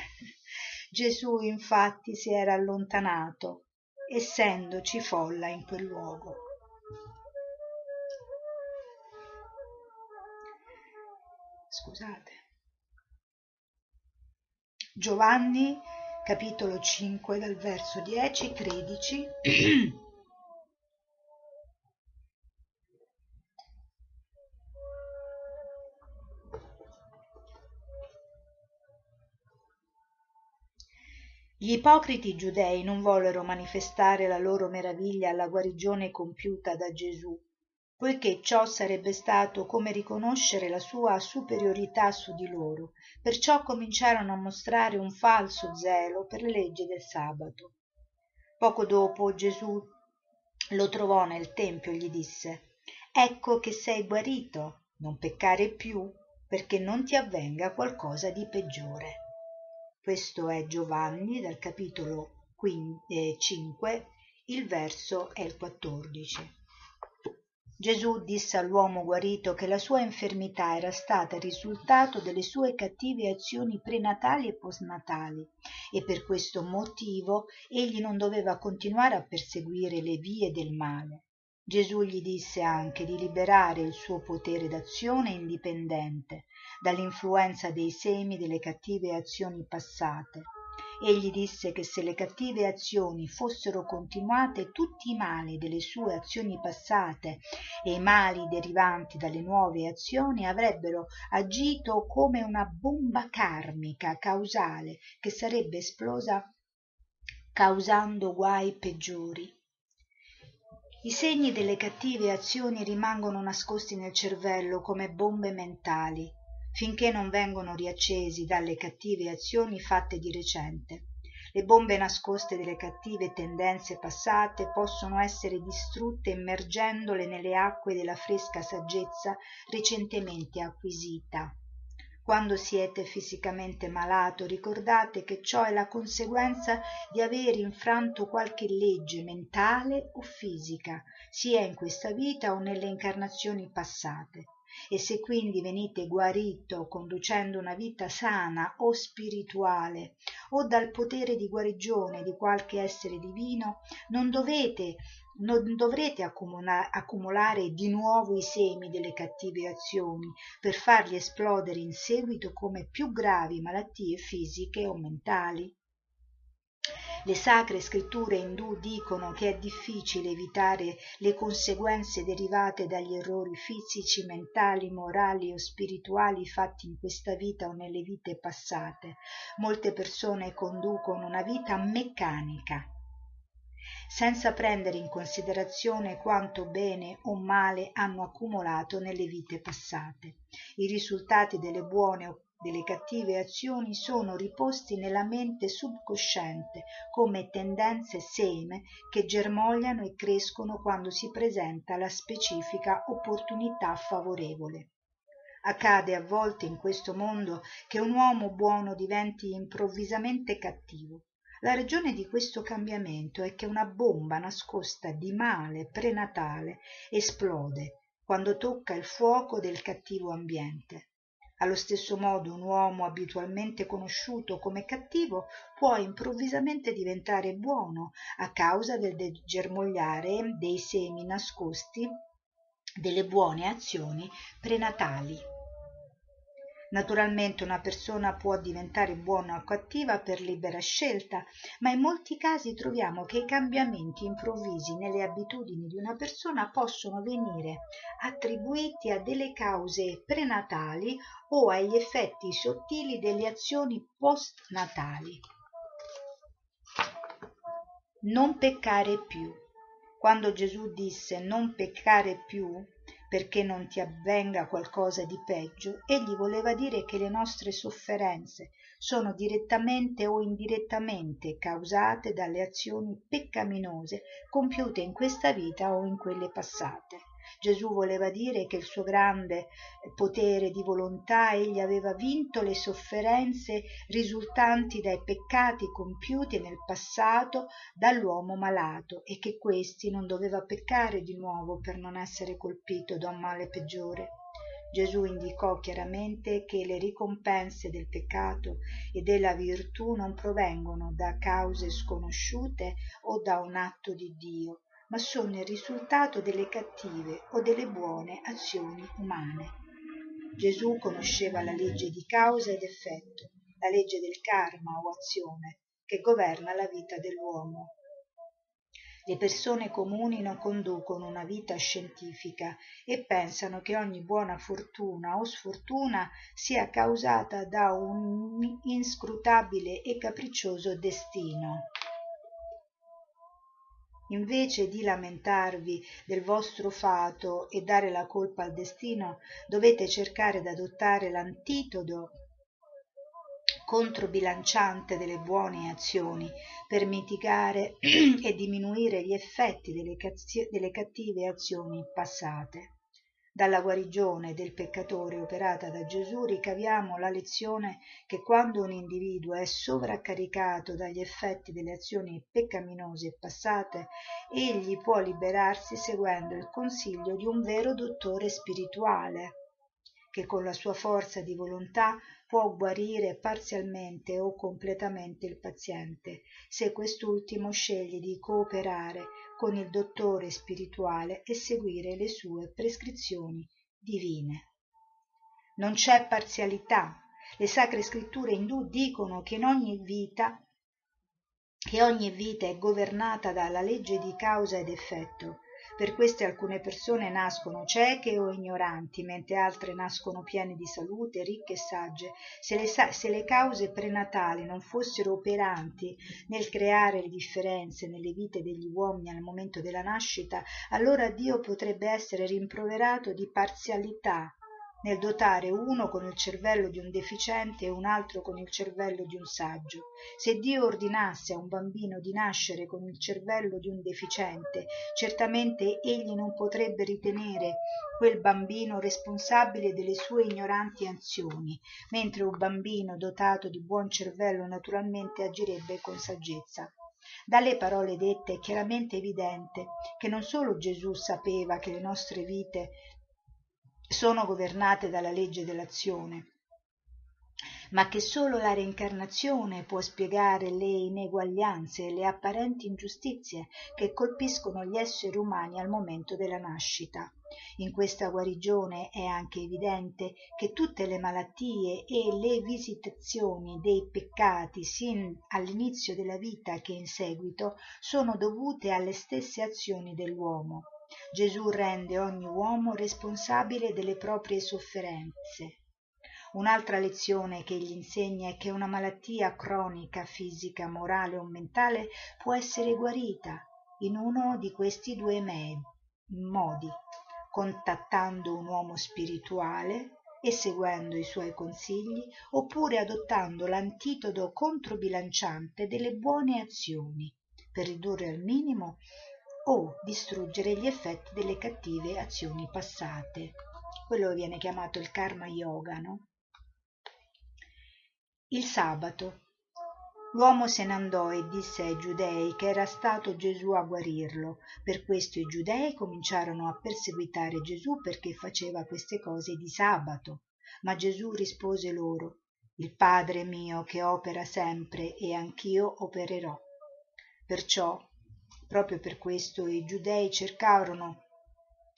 <laughs> Gesù infatti si era allontanato essendoci folla in quel luogo. Scusate. Giovanni capitolo 5 dal verso 10 <clears throat> Gli ipocriti giudei non vollero manifestare la loro meraviglia alla guarigione compiuta da Gesù, poiché ciò sarebbe stato come riconoscere la sua superiorità su di loro, perciò cominciarono a mostrare un falso zelo per le leggi del sabato. Poco dopo Gesù lo trovò nel tempio e gli disse Ecco che sei guarito, non peccare più, perché non ti avvenga qualcosa di peggiore. Questo è Giovanni dal capitolo 5, eh, il verso è il 14. Gesù disse all'uomo guarito che la sua infermità era stata il risultato delle sue cattive azioni prenatali e postnatali e per questo motivo egli non doveva continuare a perseguire le vie del male. Gesù gli disse anche di liberare il suo potere d'azione indipendente dall'influenza dei semi delle cattive azioni passate. Egli disse che se le cattive azioni fossero continuate tutti i mali delle sue azioni passate e i mali derivanti dalle nuove azioni avrebbero agito come una bomba karmica causale che sarebbe esplosa causando guai peggiori. I segni delle cattive azioni rimangono nascosti nel cervello come bombe mentali finché non vengono riaccesi dalle cattive azioni fatte di recente. Le bombe nascoste delle cattive tendenze passate possono essere distrutte immergendole nelle acque della fresca saggezza recentemente acquisita. Quando siete fisicamente malato ricordate che ciò è la conseguenza di aver infranto qualche legge mentale o fisica, sia in questa vita o nelle incarnazioni passate e se quindi venite guarito conducendo una vita sana o spirituale o dal potere di guarigione di qualche essere divino non dovete non dovrete accumulare di nuovo i semi delle cattive azioni per farli esplodere in seguito come più gravi malattie fisiche o mentali le sacre scritture indù dicono che è difficile evitare le conseguenze derivate dagli errori fisici mentali morali o spirituali fatti in questa vita o nelle vite passate. Molte persone conducono una vita meccanica senza prendere in considerazione quanto bene o male hanno accumulato nelle vite passate. I risultati delle buone o delle cattive azioni sono riposti nella mente subconsciente come tendenze seme che germogliano e crescono quando si presenta la specifica opportunità favorevole. Accade a volte in questo mondo che un uomo buono diventi improvvisamente cattivo. La ragione di questo cambiamento è che una bomba nascosta di male prenatale esplode quando tocca il fuoco del cattivo ambiente allo stesso modo un uomo abitualmente conosciuto come cattivo può improvvisamente diventare buono a causa del germogliare dei semi nascosti delle buone azioni prenatali Naturalmente una persona può diventare buona o cattiva per libera scelta, ma in molti casi troviamo che i cambiamenti improvvisi nelle abitudini di una persona possono venire attribuiti a delle cause prenatali o agli effetti sottili delle azioni postnatali. Non peccare più. Quando Gesù disse non peccare più, perché non ti avvenga qualcosa di peggio. Egli voleva dire che le nostre sofferenze sono direttamente o indirettamente causate dalle azioni peccaminose compiute in questa vita o in quelle passate Gesù voleva dire che il suo grande potere di volontà egli aveva vinto le sofferenze risultanti dai peccati compiuti nel passato dall'uomo malato e che questi non doveva peccare di nuovo per non essere colpito da un male peggiore. Gesù indicò chiaramente che le ricompense del peccato e della virtù non provengono da cause sconosciute o da un atto di Dio, ma sono il risultato delle cattive o delle buone azioni umane. Gesù conosceva la legge di causa ed effetto, la legge del karma o azione che governa la vita dell'uomo. Le persone comuni non conducono una vita scientifica e pensano che ogni buona fortuna o sfortuna sia causata da un inscrutabile e capriccioso destino. Invece di lamentarvi del vostro fato e dare la colpa al destino, dovete cercare di adottare l'antitodo controbilanciante delle buone azioni per mitigare <clears throat> e diminuire gli effetti delle, delle cattive azioni passate. Dalla guarigione del peccatore operata da Gesù ricaviamo la lezione che quando un individuo è sovraccaricato dagli effetti delle azioni peccaminose passate, egli può liberarsi seguendo il consiglio di un vero dottore spirituale, che con la sua forza di volontà può guarire parzialmente o completamente il paziente, se quest'ultimo sceglie di cooperare con il dottore spirituale e seguire le sue prescrizioni divine. Non c'è parzialità. Le sacre scritture indù dicono che in ogni vita che ogni vita è governata dalla legge di causa ed effetto per questo alcune persone nascono cieche o ignoranti, mentre altre nascono piene di salute, ricche e sagge. Se le, se le cause prenatali non fossero operanti nel creare le differenze nelle vite degli uomini al momento della nascita, allora Dio potrebbe essere rimproverato di parzialità nel dotare uno con il cervello di un deficiente e un altro con il cervello di un saggio. Se Dio ordinasse a un bambino di nascere con il cervello di un deficiente, certamente egli non potrebbe ritenere quel bambino responsabile delle sue ignoranti azioni, mentre un bambino dotato di buon cervello naturalmente agirebbe con saggezza. Dalle parole dette è chiaramente evidente che non solo Gesù sapeva che le nostre vite sono governate dalla legge dell'azione, ma che solo la reincarnazione può spiegare le ineguaglianze e le apparenti ingiustizie che colpiscono gli esseri umani al momento della nascita. In questa guarigione è anche evidente che tutte le malattie e le visitazioni dei peccati sin all'inizio della vita che in seguito sono dovute alle stesse azioni dell'uomo Gesù rende ogni uomo responsabile delle proprie sofferenze. Un'altra lezione che egli insegna è che una malattia cronica, fisica, morale o mentale può essere guarita in uno di questi due modi, contattando un uomo spirituale e seguendo i suoi consigli, oppure adottando l'antitodo controbilanciante delle buone azioni per ridurre al minimo o distruggere gli effetti delle cattive azioni passate. Quello viene chiamato il karma yoga, no? Il sabato. L'uomo se ne andò e disse ai giudei che era stato Gesù a guarirlo. Per questo i giudei cominciarono a perseguitare Gesù perché faceva queste cose di sabato. Ma Gesù rispose loro, il Padre mio che opera sempre e anch'io opererò. Perciò Proprio per questo i giudei cercarono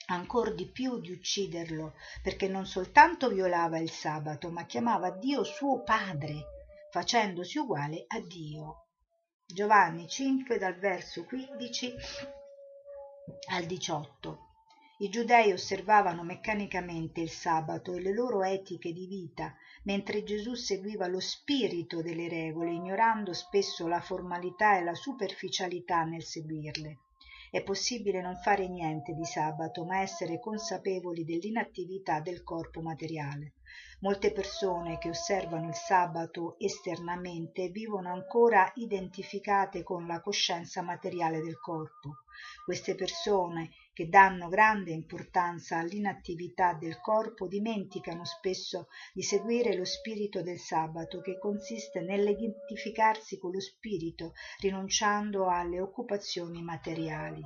ancor di più di ucciderlo, perché non soltanto violava il sabato, ma chiamava Dio suo Padre, facendosi uguale a Dio. Giovanni 5 dal verso 15 al 18. I giudei osservavano meccanicamente il sabato e le loro etiche di vita, mentre Gesù seguiva lo spirito delle regole, ignorando spesso la formalità e la superficialità nel seguirle. È possibile non fare niente di sabato, ma essere consapevoli dell'inattività del corpo materiale. Molte persone che osservano il sabato esternamente vivono ancora identificate con la coscienza materiale del corpo. Queste persone che danno grande importanza all'inattività del corpo dimenticano spesso di seguire lo spirito del sabato che consiste nell'identificarsi con lo spirito rinunciando alle occupazioni materiali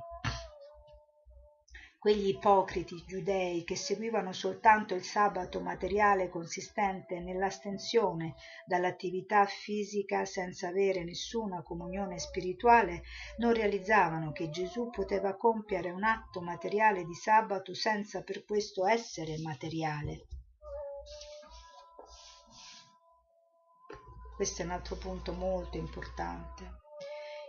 quegli ipocriti giudei che seguivano soltanto il sabato materiale consistente nell'astensione dall'attività fisica senza avere nessuna comunione spirituale non realizzavano che Gesù poteva compiere un atto materiale di sabato senza per questo essere materiale. Questo è un altro punto molto importante.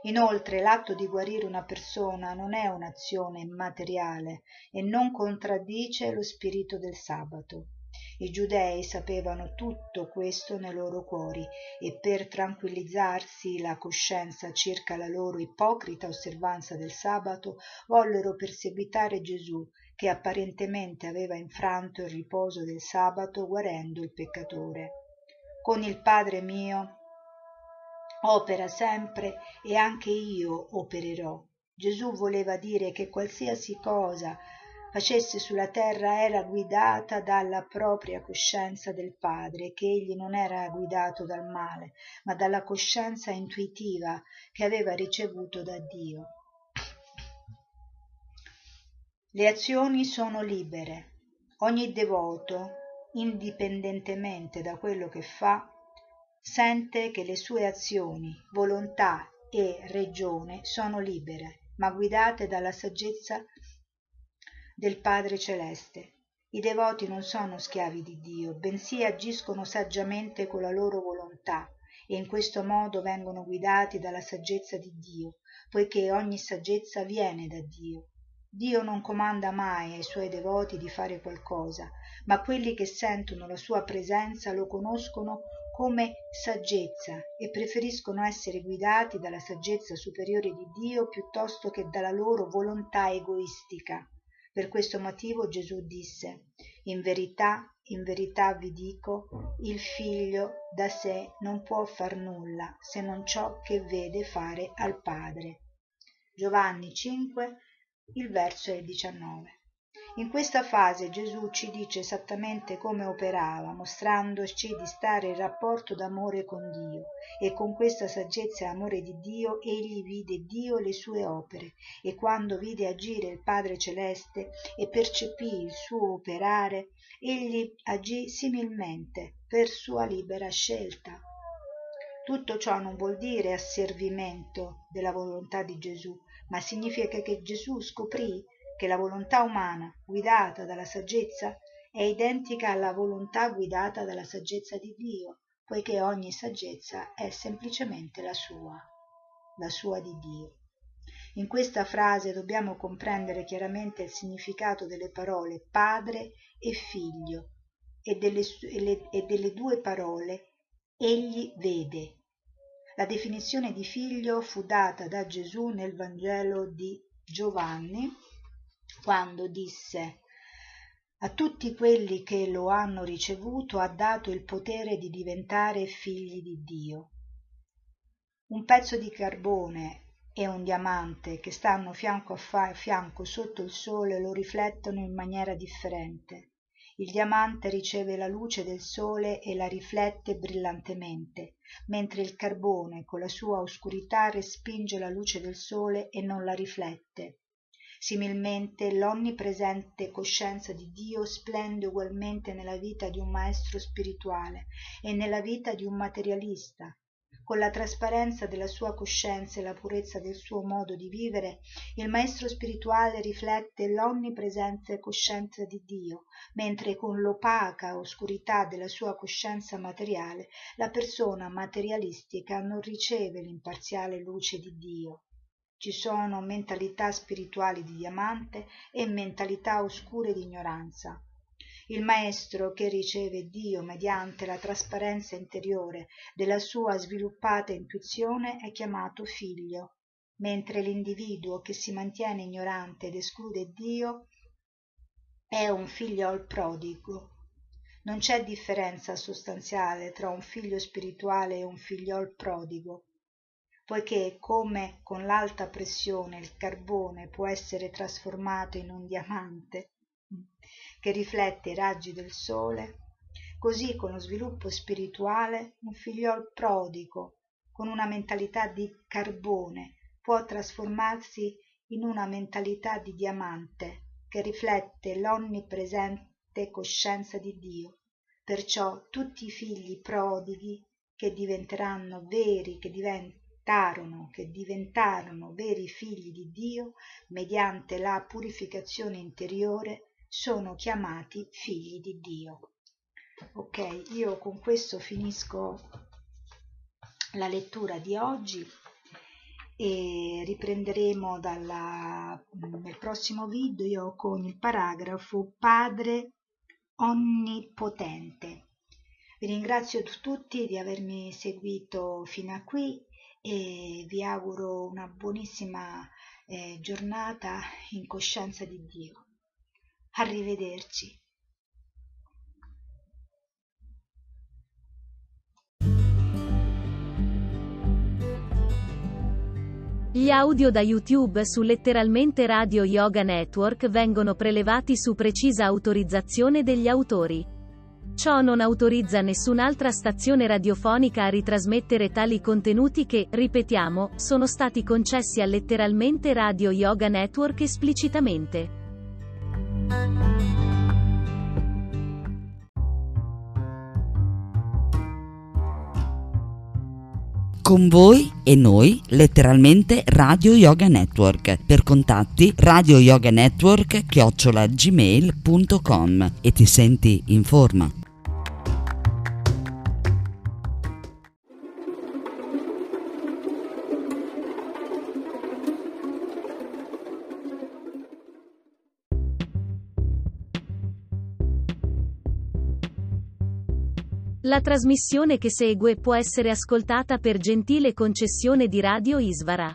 Inoltre l'atto di guarire una persona non è un'azione materiale e non contraddice lo spirito del sabato. I giudei sapevano tutto questo nei loro cuori e per tranquillizzarsi la coscienza circa la loro ipocrita osservanza del sabato vollero perseguitare Gesù che apparentemente aveva infranto il riposo del sabato guarendo il peccatore. Con il Padre mio opera sempre e anche io opererò. Gesù voleva dire che qualsiasi cosa facesse sulla terra era guidata dalla propria coscienza del Padre, che egli non era guidato dal male, ma dalla coscienza intuitiva che aveva ricevuto da Dio. Le azioni sono libere. Ogni devoto, indipendentemente da quello che fa, sente che le sue azioni volontà e regione sono libere ma guidate dalla saggezza del padre celeste. I devoti non sono schiavi di dio bensì agiscono saggiamente con la loro volontà e in questo modo vengono guidati dalla saggezza di dio poiché ogni saggezza viene da dio. Dio non comanda mai ai suoi devoti di fare qualcosa ma quelli che sentono la sua presenza lo conoscono come saggezza e preferiscono essere guidati dalla saggezza superiore di Dio piuttosto che dalla loro volontà egoistica. Per questo motivo Gesù disse In verità, in verità vi dico, il figlio da sé non può far nulla se non ciò che vede fare al Padre. Giovanni 5, il verso è 19. In questa fase Gesù ci dice esattamente come operava, mostrandoci di stare in rapporto d'amore con Dio, e con questa saggezza e amore di Dio egli vide Dio e le sue opere, e quando vide agire il Padre Celeste e percepì il suo operare, egli agì similmente per sua libera scelta. Tutto ciò non vuol dire asservimento della volontà di Gesù, ma significa che Gesù scoprì che la volontà umana guidata dalla saggezza è identica alla volontà guidata dalla saggezza di Dio, poiché ogni saggezza è semplicemente la sua, la sua di Dio. In questa frase dobbiamo comprendere chiaramente il significato delle parole padre e figlio e delle, e delle due parole egli vede. La definizione di figlio fu data da Gesù nel Vangelo di Giovanni quando disse a tutti quelli che lo hanno ricevuto ha dato il potere di diventare figli di Dio. Un pezzo di carbone e un diamante che stanno fianco a fianco sotto il sole lo riflettono in maniera differente. Il diamante riceve la luce del sole e la riflette brillantemente, mentre il carbone con la sua oscurità respinge la luce del sole e non la riflette similmente l'onnipresente coscienza di dio splende ugualmente nella vita di un maestro spirituale e nella vita di un materialista. Con la trasparenza della sua coscienza e la purezza del suo modo di vivere il maestro spirituale riflette l'onnipresente coscienza di dio mentre con l'opaca oscurità della sua coscienza materiale la persona materialistica non riceve l'imparziale luce di dio ci sono mentalità spirituali di diamante e mentalità oscure di ignoranza. Il maestro che riceve dio mediante la trasparenza interiore della sua sviluppata intuizione è chiamato figlio mentre l'individuo che si mantiene ignorante ed esclude dio è un figliol prodigo. Non c'è differenza sostanziale tra un figlio spirituale e un figliol prodigo, poiché come con l'alta pressione il carbone può essere trasformato in un diamante che riflette i raggi del sole, così con lo sviluppo spirituale un figliol prodigo con una mentalità di carbone può trasformarsi in una mentalità di diamante che riflette l'onnipresente coscienza di Dio. Perciò tutti i figli prodighi che diventeranno veri, che diventarono, che diventarono veri figli di Dio mediante la purificazione interiore, sono chiamati figli di Dio. Ok, io con questo finisco la lettura di oggi e riprenderemo dalla, nel prossimo video con il paragrafo Padre Onnipotente. Vi ringrazio tutti di avermi seguito fino a qui e vi auguro una buonissima eh, giornata in coscienza di Dio. Arrivederci. Gli audio da YouTube su letteralmente Radio Yoga Network vengono prelevati su precisa autorizzazione degli autori. Ciò non autorizza nessun'altra stazione radiofonica a ritrasmettere tali contenuti che, ripetiamo, sono stati concessi a letteralmente Radio Yoga Network esplicitamente. con voi e noi, letteralmente Radio Yoga Network. Per contatti Radio Yoga Network chiocciolagmail.com e ti senti in forma. La trasmissione che segue può essere ascoltata per gentile concessione di Radio Isvara.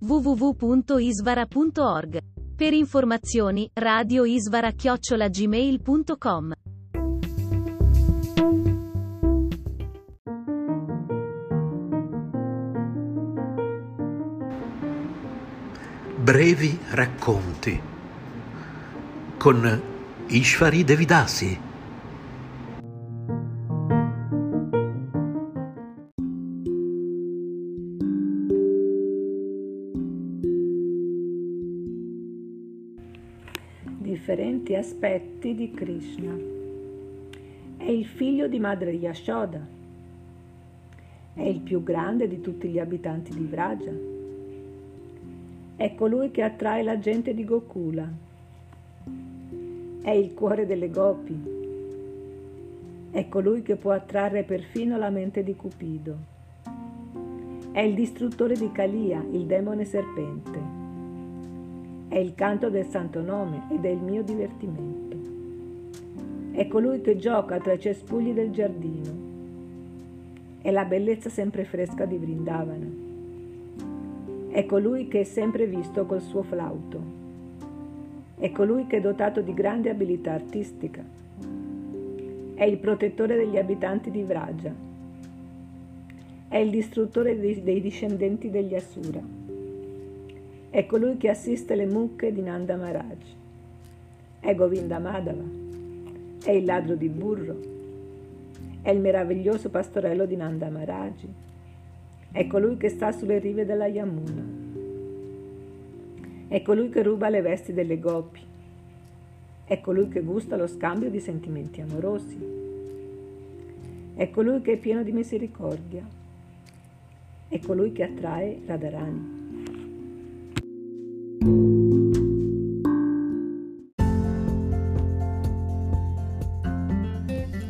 www.isvara.org. Per informazioni, radioisvara-gmail.com. Brevi racconti con Ishvari Devidasi. Differenti aspetti di Krishna. È il figlio di madre Yashoda. È il più grande di tutti gli abitanti di Vraja. È colui che attrae la gente di Gokula. È il cuore delle gopi. È colui che può attrarre perfino la mente di Cupido. È il distruttore di Kalia, il demone serpente è il canto del santo nome ed è il mio divertimento. È colui che gioca tra i cespugli del giardino. È la bellezza sempre fresca di Vrindavana. È colui che è sempre visto col suo flauto. È colui che è dotato di grande abilità artistica. È il protettore degli abitanti di Vraja. È il distruttore dei discendenti degli Asura è colui che assiste le mucche di Nanda Maharaj. È Govinda Madhava. È il ladro di burro. È il meraviglioso pastorello di Nanda Maharaj. È colui che sta sulle rive della Yamuna. È colui che ruba le vesti delle gopi. È colui che gusta lo scambio di sentimenti amorosi. È colui che è pieno di misericordia. È colui che attrae Radharani.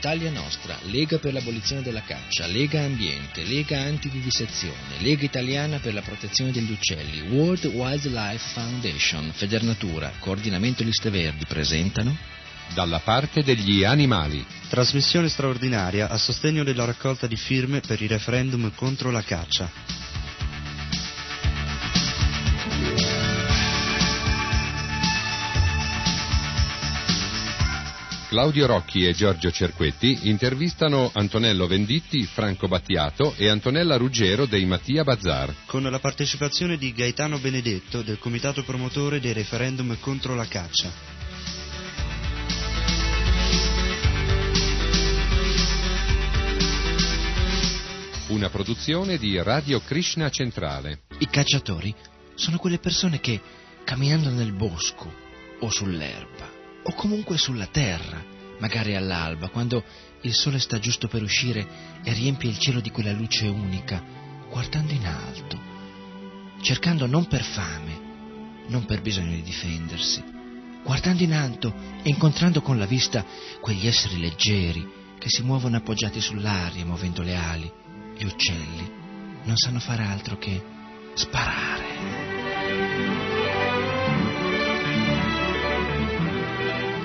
Italia Nostra, Lega per l'abolizione della caccia, Lega Ambiente, Lega Antivivisezione, Lega Italiana per la protezione degli uccelli, World Wildlife Foundation, Federnatura, Coordinamento Liste Verdi presentano Dalla parte degli animali. Trasmissione straordinaria a sostegno della raccolta di firme per il referendum contro la caccia. Claudio Rocchi e Giorgio Cerquetti intervistano Antonello Venditti, Franco Battiato e Antonella Ruggero dei Mattia Bazar. Con la partecipazione di Gaetano Benedetto del comitato promotore dei referendum contro la caccia. Una produzione di Radio Krishna Centrale. I cacciatori sono quelle persone che, camminando nel bosco o sull'erba, o comunque sulla terra, magari all'alba, quando il sole sta giusto per uscire e riempie il cielo di quella luce unica, guardando in alto, cercando non per fame, non per bisogno di difendersi, guardando in alto e incontrando con la vista quegli esseri leggeri che si muovono appoggiati sull'aria, muovendo le ali, gli uccelli, non sanno fare altro che sparare.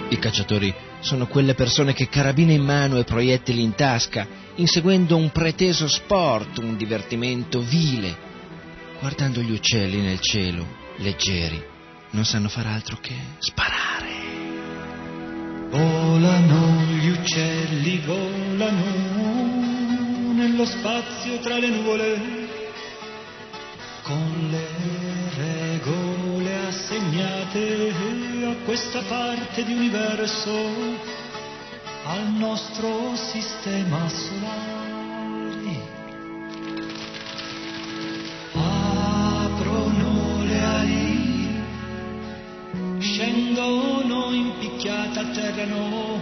I cacciatori sono quelle persone che carabine in mano e proiettili in tasca, inseguendo un preteso sport, un divertimento vile, guardando gli uccelli nel cielo, leggeri, non sanno far altro che sparare. Volano gli uccelli, volano nello spazio tra le nuvole, con le regole assegnate a questa parte di universo, al nostro sistema solare. Aprono le ali, scendono in picchiata, atterrano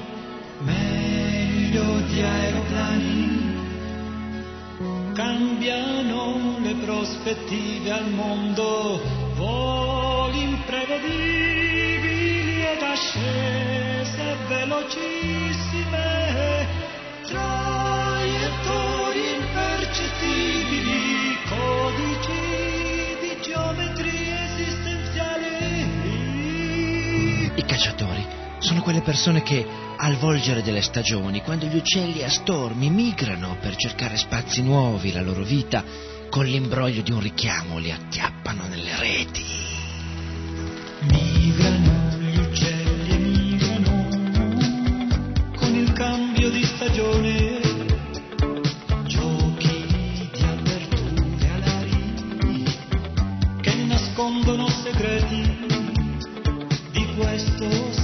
meglio di aeroplani. Cambiano le prospettive al mondo, voli imprevedibili ed ascese velocissime, traiettorie impercettibili, codici di geometrie esistenziali. I cacciatori sono quelle persone che, al volgere delle stagioni, quando gli uccelli a stormi migrano per cercare spazi nuovi, la loro vita, con l'imbroglio di un richiamo li acchiappano nelle reti. Migrano stagione. Giochi di aperture alari che nascondono segreti di questo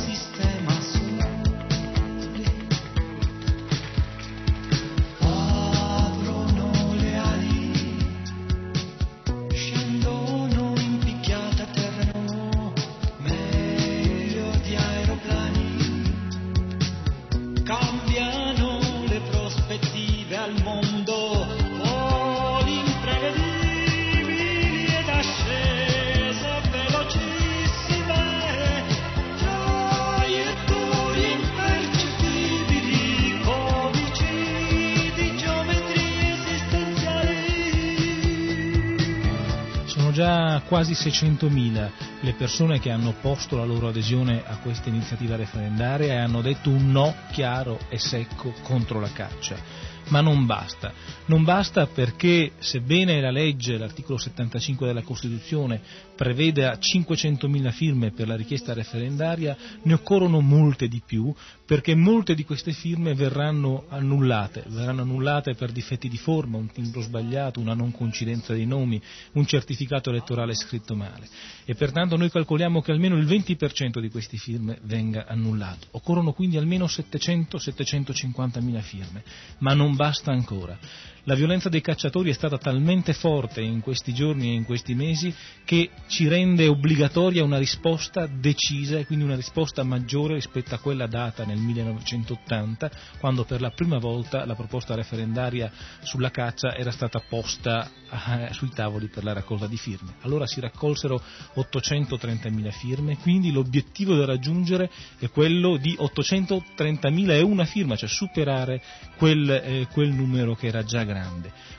quasi 600.000 le persone che hanno posto la loro adesione a questa iniziativa referendaria e hanno detto un no chiaro e secco contro la caccia. ma non basta. Non basta perché, sebbene la legge, l'articolo 75 della Costituzione, preveda 500.000 firme per la richiesta referendaria, ne occorrono molte di più, perché molte di queste firme verranno annullate, verranno annullate per difetti di forma, un timbro sbagliato, una non coincidenza dei nomi, un certificato elettorale scritto male. E pertanto noi calcoliamo che almeno il 20% di queste firme venga annullato. Occorrono quindi almeno 700-750 mila firme, ma non basta ancora. La violenza dei cacciatori è stata talmente forte in questi giorni e in questi mesi che ci rende obbligatoria una risposta decisa e quindi una risposta maggiore rispetto a quella data nel 1980, quando per la prima volta la proposta referendaria sulla caccia era stata posta eh, sui tavoli per la raccolta di firme. Allora si raccolsero 830.000 firme, quindi l'obiettivo da raggiungere è quello di 830.000 e una firma, cioè superare quel, eh, quel numero che era già grande.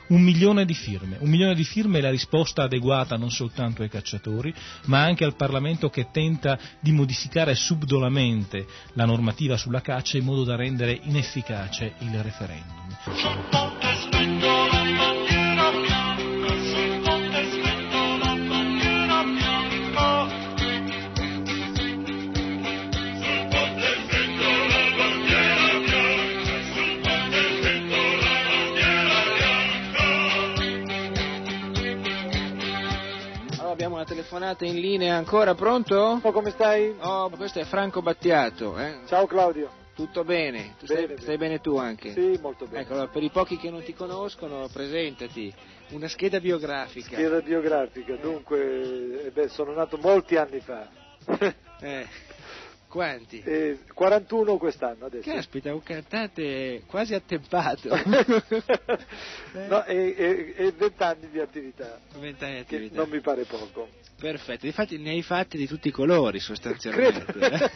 Un milione di firme. Un milione di firme è la risposta adeguata non soltanto ai cacciatori, ma anche al Parlamento che tenta di modificare subdolamente la normativa sulla caccia in modo da rendere inefficace il referendum. Una telefonata in linea ancora, pronto? Oh, come stai? Oh, questo è Franco Battiato, eh? Ciao Claudio. Tutto bene? Tu Bene, stai, bene. stai bene tu anche? Sì, molto bene. Ecco, allora, per i pochi che non ti conoscono, presentati. Una scheda biografica. Scheda biografica, dunque, eh beh, sono nato molti anni fa. <laughs> Eh, quanti? Eh, 41 quest'anno adesso. Caspita, un cantante quasi attempato. <laughs> no, e, e, e 20 anni di attività, Vent'anni di che attività. non mi pare poco. Perfetto, infatti ne hai fatti di tutti i colori sostanzialmente.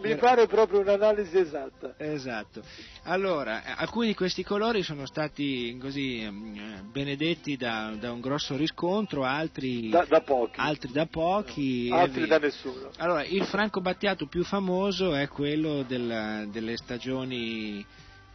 Mi pare proprio un'analisi esatta. Esatto. Allora, eh, alcuni di questi colori sono stati così ehm, eh, benedetti da, da un grosso riscontro, altri Da, da pochi, altri da pochi. altri da nessuno. Allora, il Franco Battiato più famoso è quello della- delle stagioni,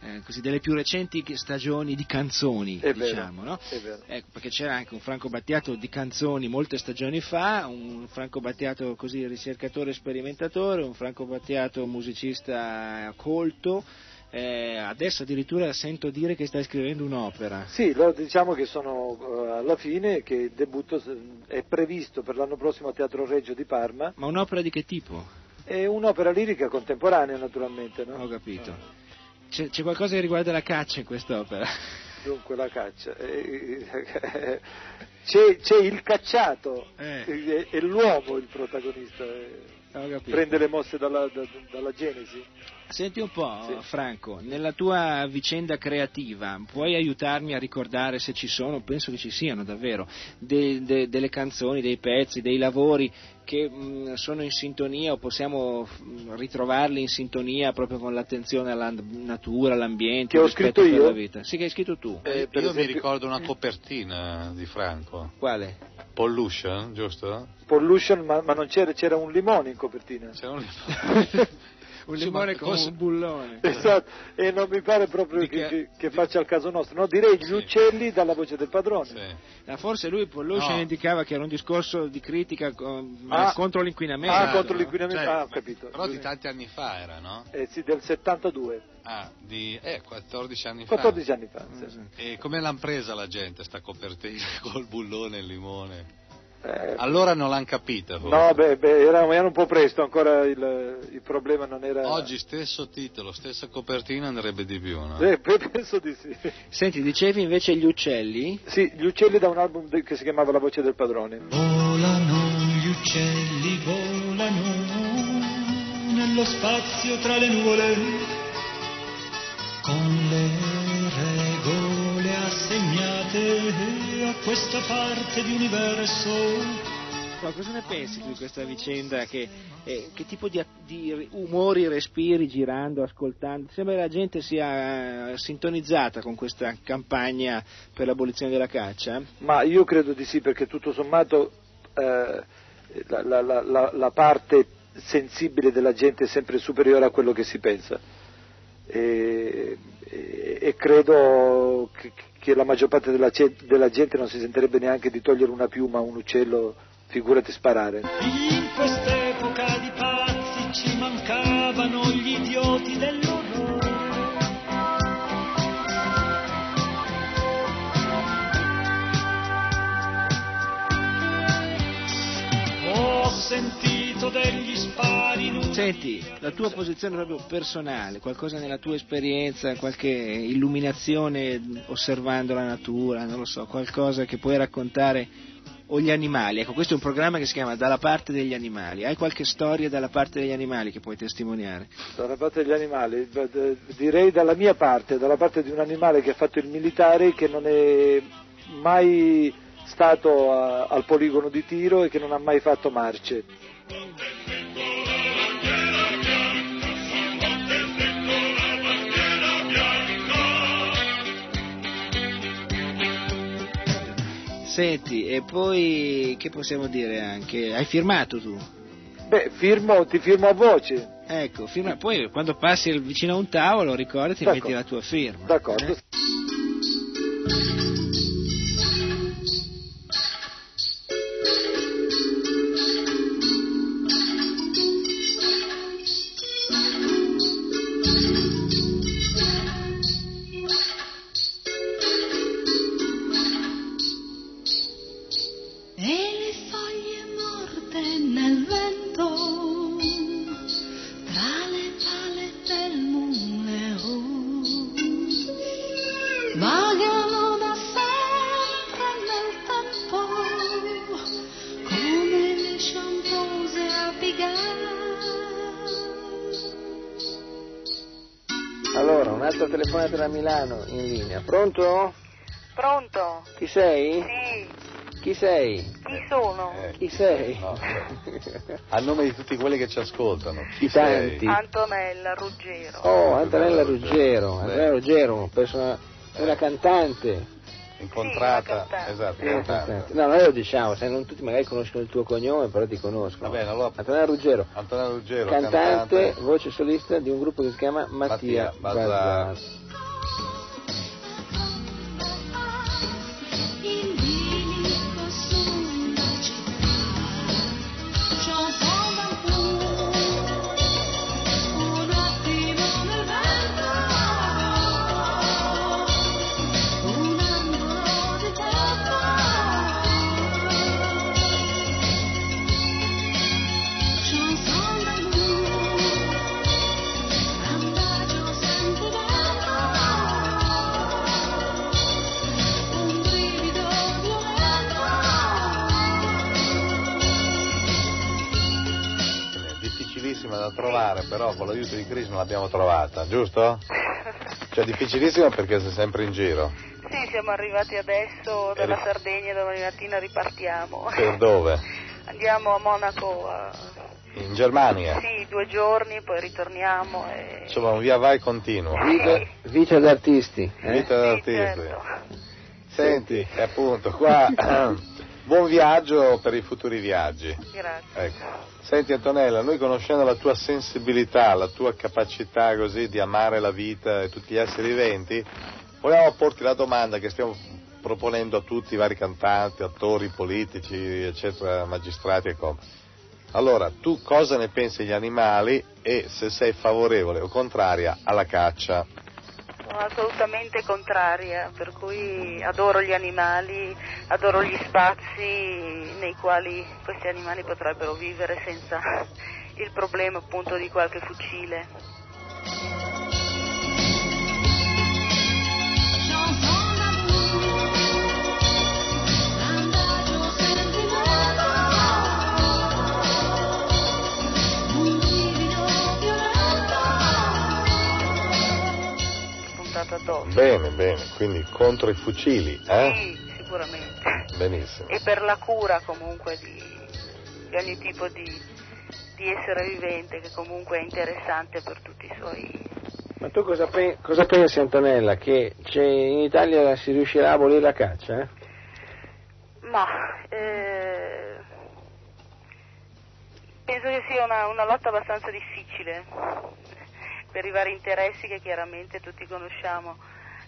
eh, così, delle più recenti stagioni di canzoni, È vero, diciamo, no? vero. Ecco, perché c'era anche un Franco Battiato di canzoni molte stagioni fa, un Franco Battiato così ricercatore e sperimentatore, un Franco Battiato musicista colto. eh, adesso addirittura sento dire che stai scrivendo un'opera. Sì, lo- diciamo che sono eh, alla fine, che il debutto è previsto per l'anno prossimo a Teatro Reggio di Parma. Ma un'opera di che tipo? È un'opera lirica contemporanea naturalmente, no? Ho capito. C'è, c'è qualcosa che riguarda la caccia in quest'opera? Dunque la caccia. Eh, C'è, c'è il cacciato Eh. e è l'uomo il protagonista. eh. Prende le mosse dalla, da- dalla Genesi. Senti un po', Sì. Franco, nella tua vicenda creativa puoi aiutarmi a ricordare se ci sono, penso che ci siano davvero, de- de- delle canzoni, dei pezzi, dei lavori che mh, sono in sintonia o possiamo mh, ritrovarli in sintonia proprio con l'attenzione alla natura, all'ambiente, Che ho al rispetto scritto per io? la vita? Sì, che hai scritto tu. Eh, per Io mi esempio- ricordo una <clears throat> copertina di Franco. Quale? Pollution, giusto? Pollution, ma, ma non c'era, c'era un limone in copertina. C'è un <laughs> Un limone ma con cosa- un bullone. Esatto, e non mi pare proprio che, che- che- faccia il caso nostro. No, direi gli Sì. uccelli dalla voce del padrone. Sì. Ah, forse lui Pollution No. indicava che era un discorso di critica con- Ah. contro l'inquinamento. Ah, Esatto, contro l'inquinamento. cioè, ah, ho capito. Però di tanti anni fa era, no? Eh sì, del 72, Ah, di eh, 14 anni fa. 14 anni fa. sì. E come l'hanno presa la gente sta copertina <laughs> col bullone e il limone? Eh, Allora non l'hanno capita. forse. No, beh, beh, era, era un po' presto, ancora il, il problema non era... Oggi stesso titolo, stessa copertina andrebbe di più, no? Eh, pe- penso di sì. Senti, dicevi invece gli uccelli? Sì, gli uccelli da un album che si chiamava La voce del padrone. Volano gli uccelli, volano nello spazio tra le nuvole, con le regole assegnate a questa parte di universo. Ma cosa ne pensi tu di questa vicenda? Che, eh, che tipo di, di umori respiri girando, ascoltando? Sembra che la gente sia eh, sintonizzata con questa campagna per l'abolizione della caccia? Ma io credo di sì, perché tutto sommato eh, la- la- la- la parte sensibile della gente è sempre superiore a quello che si pensa. E, e- credo che, che la maggior parte della, della gente non si sentirebbe neanche di togliere una piuma a un uccello, figurati sparare. In quest'epoca di pazzi ci mancavano gli idioti dell'orrore. Ho sentito degli spari Senti, la tua posizione proprio personale, qualcosa nella tua esperienza, qualche illuminazione osservando la natura, non lo so, qualcosa che puoi raccontare o gli animali. Ecco, questo è un programma che si chiama Dalla parte degli animali. Hai qualche storia dalla parte degli animali che puoi testimoniare? Dalla parte degli animali, direi dalla mia parte, dalla parte di un animale che ha fatto il militare che non è mai stato a- al poligono di tiro e che non ha mai fatto marce. Senti, e poi che possiamo dire anche? Hai firmato tu? Beh, firmo, ti firmo a voce. Ecco, firma- poi quando passi vicino a un tavolo ricordati D'accordo. metti la tua firma. D'accordo. Eh? Da Milano in linea. Pronto? Pronto? Chi sei? Sì, Chi sei? chi sono? Chi sei? <laughs> A nome di tutti quelli che ci ascoltano. Chi tanti. sei? Antonella Ruggero. Oh, Antonella Ruggero. Antonella Ruggero, persona- una cantante. Incontrata, esatto, Una cantante. cantante. No, noi lo diciamo, se non tutti magari conoscono il tuo cognome, però ti conoscono. Va bene, allora- Antonella Ruggero. Antonella Ruggero, cantante, cantante. voce solista di un gruppo che si chiama Mattia, Mattia Bazar. Thanks. Però con l'aiuto di Chris non l'abbiamo trovata, giusto? Cioè difficilissima perché sei sempre in giro. Sì, siamo arrivati adesso dalla Sardegna, domani mattina ripartiamo. Per dove? Andiamo a Monaco, a- In Germania. sì, due giorni, poi ritorniamo e... Insomma, un via vai continuo. Vita, vita d'artisti. eh? Vita d'artisti. certo. Senti, e appunto, qua <clears throat> buon viaggio per i futuri viaggi. Grazie. Ecco. Senti Antonella, noi conoscendo la tua sensibilità, la tua capacità così di amare la vita e tutti gli esseri viventi, volevamo porti la domanda che stiamo proponendo a tutti i vari cantanti, attori, politici, eccetera, magistrati e come. Allora, tu cosa ne pensi degli animali e se sei favorevole o contraria alla caccia? Sono assolutamente contraria, per cui adoro gli animali, adoro gli spazi nei quali questi animali potrebbero vivere senza il problema appunto di qualche fucile. Spuntato addosso. Bene, bene, quindi contro i fucili, eh? Sì, sicuramente. Benissimo. E per la cura comunque di, di ogni tipo di, di essere vivente che comunque è interessante per tutti i suoi... Ma tu cosa, pe- cosa pensi Antonella? Che c'è- in Italia si riuscirà a abolire la caccia? eh? Ma eh, penso che sia una, una lotta abbastanza difficile per i vari interessi che chiaramente tutti conosciamo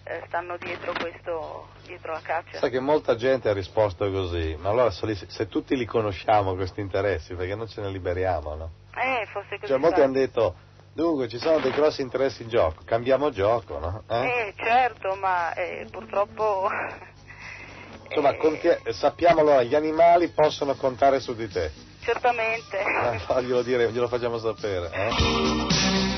eh, stanno dietro, questo, dietro la caccia. Sai che molta gente ha risposto così, ma allora se, se tutti li conosciamo questi interessi, perché non ce ne liberiamo, no? Eh, fosse così. Cioè molti hanno detto, dunque ci sono dei grossi interessi in gioco, cambiamo gioco, no? Eh? Eh, certo, ma eh, purtroppo <laughs> Insomma, conti- sappiamo allora, gli animali possono contare su di te. certamente. Eh, faglielo dire, glielo facciamo sapere.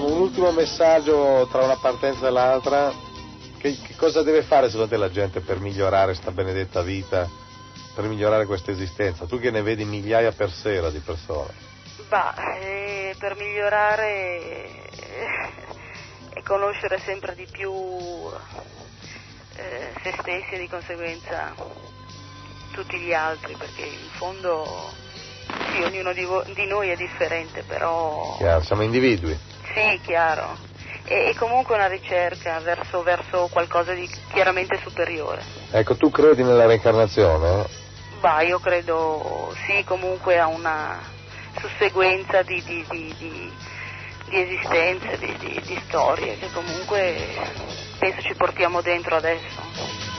Insomma, un ultimo messaggio tra una partenza e l'altra. Che, che cosa deve fare secondo te la gente per migliorare sta benedetta vita, per migliorare questa esistenza? Tu che ne vedi migliaia per sera di persone. Bah, eh, per migliorare eh, <laughs> e conoscere sempre di più eh, se stessi e di conseguenza tutti gli altri, perché in fondo sì, ognuno di, vo- di noi è differente, però Chiaro, siamo individui. Sì, chiaro. E, e comunque una ricerca verso, verso qualcosa di chiaramente superiore. Ecco, tu credi nella reincarnazione? Bah, io credo sì, comunque a una susseguenza di, di, di, di- di esistenze, di, di- di storie che comunque penso ci portiamo dentro adesso.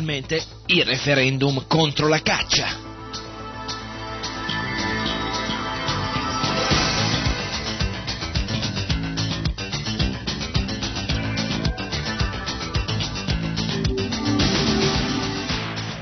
Finalmente il referendum contro la caccia.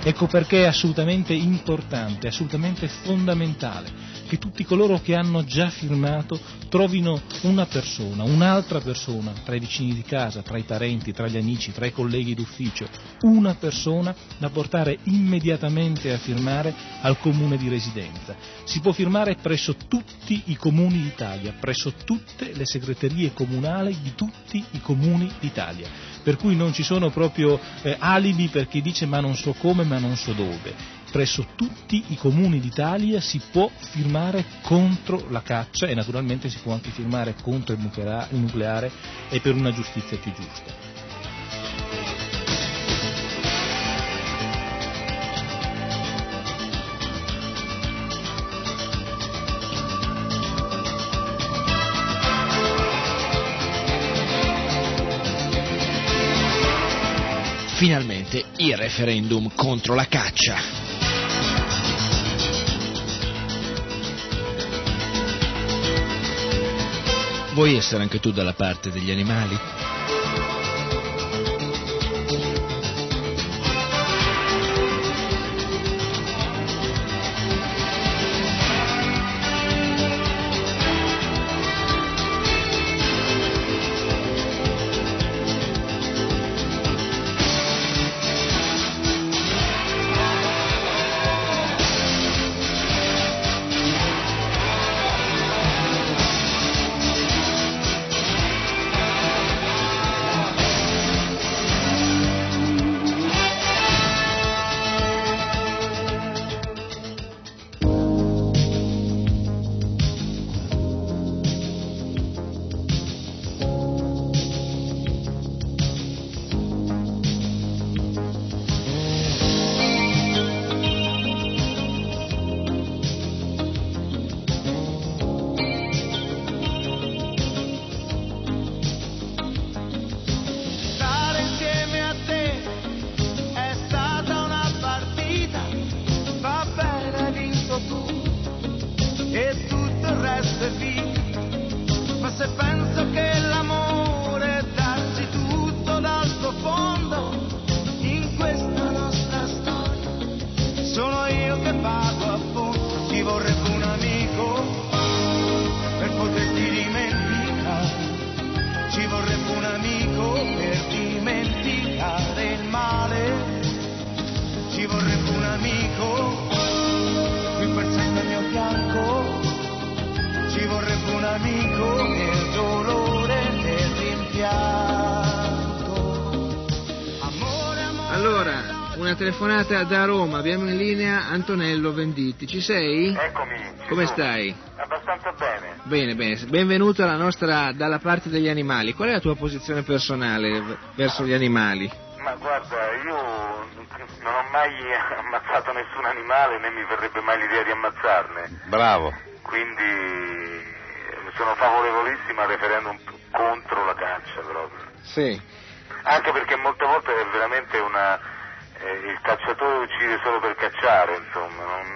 Ecco perché è assolutamente importante, assolutamente fondamentale che tutti coloro che hanno già firmato trovino una persona, un'altra persona, tra i vicini di casa, tra i parenti, tra gli amici, tra i colleghi d'ufficio, una persona da portare immediatamente a firmare al comune di residenza. Si può firmare presso tutti i comuni d'Italia, presso tutte le segreterie comunali di tutti i comuni d'Italia per cui non ci sono proprio eh, alibi per chi dice ma non so come, ma non so dove. Presso tutti i comuni d'Italia si può firmare contro la caccia e naturalmente si può anche firmare contro il nuclea- il nucleare e per una giustizia più giusta. Il referendum contro la caccia. Vuoi essere anche tu dalla parte degli animali? Telefonata da Roma, abbiamo in linea Antonello Venditti. Ci sei? Eccomi. Come sono. stai? Abbastanza bene. Bene, bene. Benvenuto alla nostra dalla parte degli animali. Qual è la tua posizione personale verso gli animali? Ma guarda, io non ho mai ammazzato nessun animale né mi verrebbe mai l'idea di ammazzarne. Bravo. Quindi sono favorevolissimo al referendum contro la caccia proprio. Sì. Anche perché molte volte è veramente una. Eh, il cacciatore uccide solo per cacciare, insomma, non,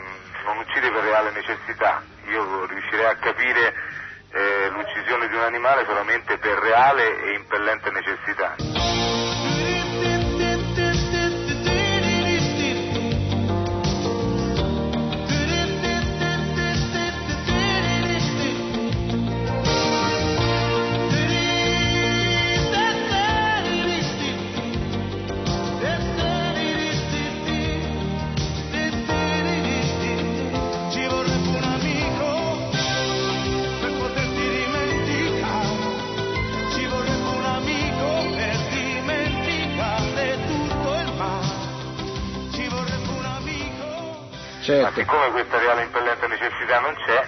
non uccide per reale necessità. Io riuscirei a capire eh, l'uccisione di un animale solamente per reale e impellente necessità. Amico. Ma Certo. siccome questa reale impellente necessità non c'è,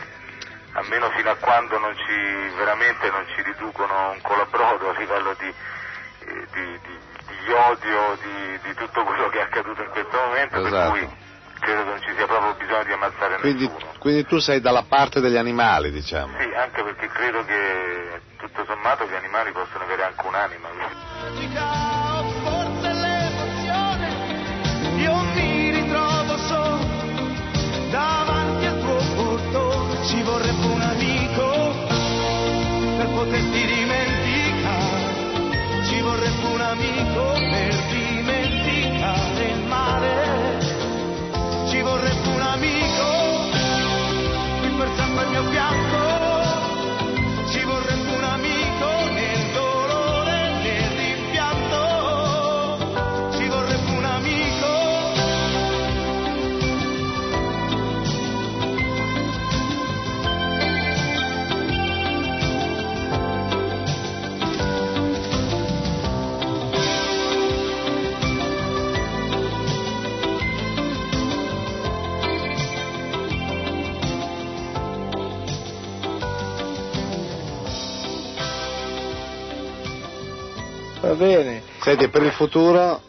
almeno fino a quando non ci, veramente non ci riducono un colabrodo a livello di, eh, di- di- di odio di, di tutto quello che è accaduto in questo momento, per Esatto. cui credo che non ci sia proprio bisogno di ammazzare Quindi, nessuno. quindi tu sei dalla parte degli animali, diciamo. Sì, anche perché credo che tutto sommato gli animali possono avere anche un'anima. Ci vorrebbe un amico per poterti dimenticare. Ci vorrebbe un amico per dimenticare il male. Ci vorrebbe un amico qui per sempre al mio fianco. Va bene. Senti, per il futuro,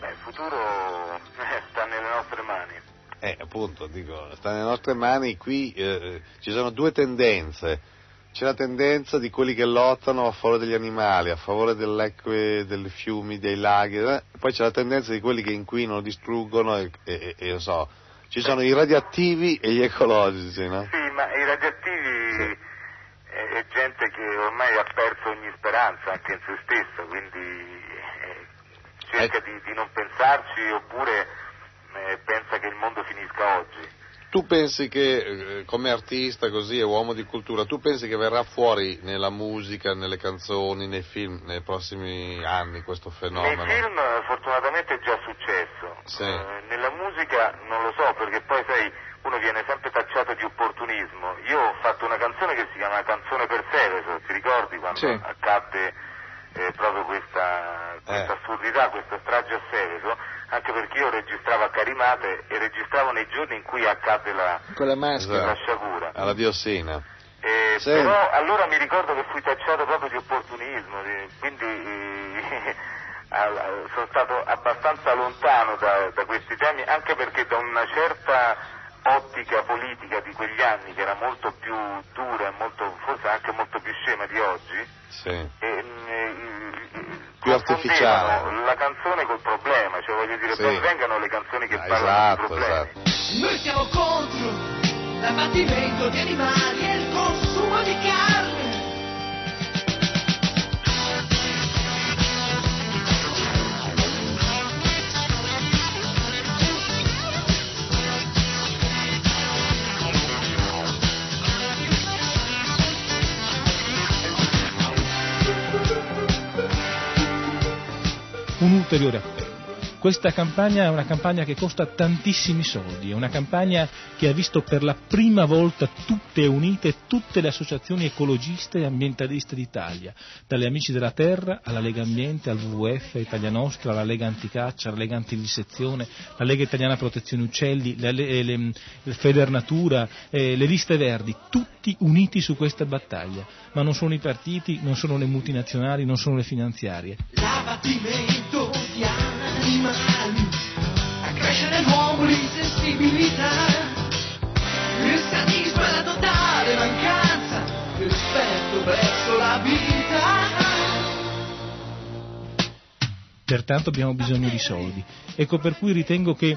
Beh, il futuro eh, sta nelle nostre mani. eh, appunto, dico, sta nelle nostre mani, qui eh, ci sono due tendenze. C'è la tendenza di quelli che lottano a favore degli animali, a favore delle acque, dei fiumi, dei laghi, eh, poi c'è la tendenza di quelli che inquinano, distruggono e, e, e, so, ci sono i radioattivi e gli ecologici, no? Sì, ma i radioattivi è, è gente che ormai ha perso ogni speranza anche in se stessa, quindi eh, cerca di, di non pensarci oppure eh, pensa che il mondo finisca oggi. Tu pensi che, eh, come artista così e uomo di cultura, tu pensi che verrà fuori nella musica, nelle canzoni, nei film, nei prossimi anni questo fenomeno? Nei film eh, fortunatamente è già successo, Sì. Eh, nella musica non lo so perché poi sai uno viene sempre tacciato di opportunismo. Io ho fatto una canzone che si chiama Canzone per Seveso, ti ricordi quando Sì. accadde eh, proprio questa, questa assurdità, questa strage a Seveso, anche perché io registravo a Carimate e registravo nei giorni in cui accadde la, la sciagura. Alla diossina. Eh, Sì. Però allora mi ricordo che fui tacciato proprio di opportunismo, di- quindi eh, <laughs> sono stato abbastanza lontano da, da questi temi, anche perché da una certa ottica politica di quegli anni, che era molto più dura e molto, forse anche molto più scema di oggi, Sì. e, eh, Più artificiale. la canzone col problema, cioè voglio dire, Sì. vengano le canzoni che Ah, parlano esatto, di problemi. esatto. Noi siamo contro l'abbattimento di animali e il consumo di carne. 略 Questa campagna è una campagna che costa tantissimi soldi, è una campagna che ha visto per la prima volta tutte unite tutte le associazioni ecologiste e ambientaliste d'Italia, dalle Amici della Terra alla Lega Ambiente, al WWF, Italia Nostra, alla Lega Anticaccia, alla Lega Antivivisezione, la Lega Italiana Protezione Uccelli, le, le, le, le Federnatura, eh, le liste verdi, tutti uniti su questa battaglia, ma non sono i partiti, non sono le multinazionali, non sono le finanziarie. Animali a crescere l'uomo l'insensibilità il sadismo è la totale mancanza di rispetto verso la vita pertanto abbiamo bisogno di soldi. Ecco per cui ritengo che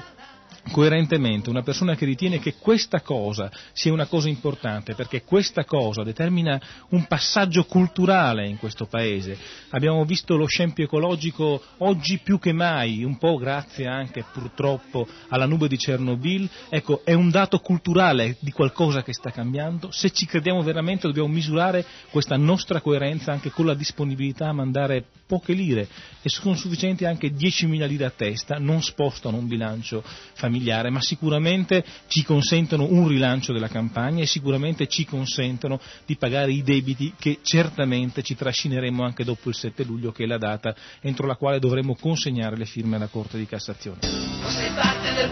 coerentemente una persona che ritiene che questa cosa sia una cosa importante perché questa cosa determina un passaggio culturale in questo paese. Abbiamo visto lo scempio ecologico oggi più che mai, un po' grazie anche purtroppo alla nube di Chernobyl, ecco, è un dato culturale di qualcosa che sta cambiando. Se ci crediamo veramente dobbiamo misurare questa nostra coerenza anche con la disponibilità a mandare poche lire e sono sufficienti anche 10.000 lire a testa, non spostano un bilancio familiare, ma sicuramente ci consentono un rilancio della campagna e sicuramente ci consentono di pagare i debiti che certamente ci trascineremo anche dopo il 7 luglio, che è la data entro la quale dovremo consegnare le firme alla Corte di Cassazione. sei parte del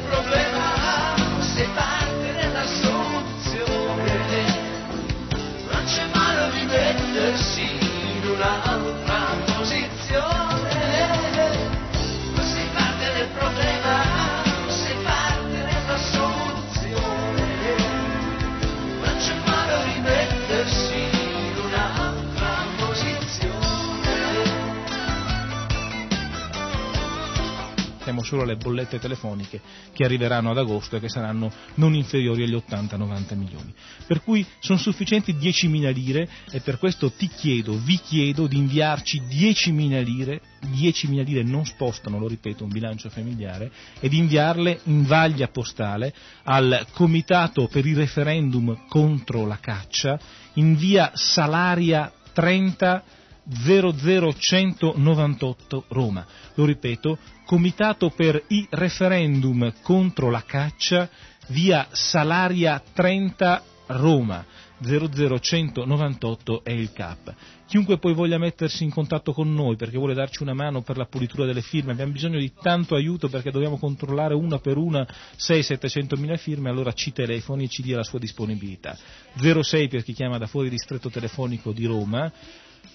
Siamo solo alle bollette telefoniche che arriveranno ad agosto e che saranno non inferiori agli 80-90 milioni. Per cui sono sufficienti 10.000 lire e per questo ti chiedo, vi chiedo di inviarci 10.000 lire, 10.000 lire non spostano, lo ripeto, un bilancio familiare, e di inviarle in vaglia postale al Comitato per il referendum contro la caccia in via Salaria 30 00198 Roma. Lo ripeto, Comitato per i referendum contro la caccia, via Salaria 30 Roma. 00198 è il CAP. Chiunque poi voglia mettersi in contatto con noi perché vuole darci una mano per la pulitura delle firme, abbiamo bisogno di tanto aiuto perché dobbiamo controllare una per una 6-700 mila firme, allora ci telefoni e ci dia la sua disponibilità. 06 per chi chiama da fuori distretto telefonico di Roma,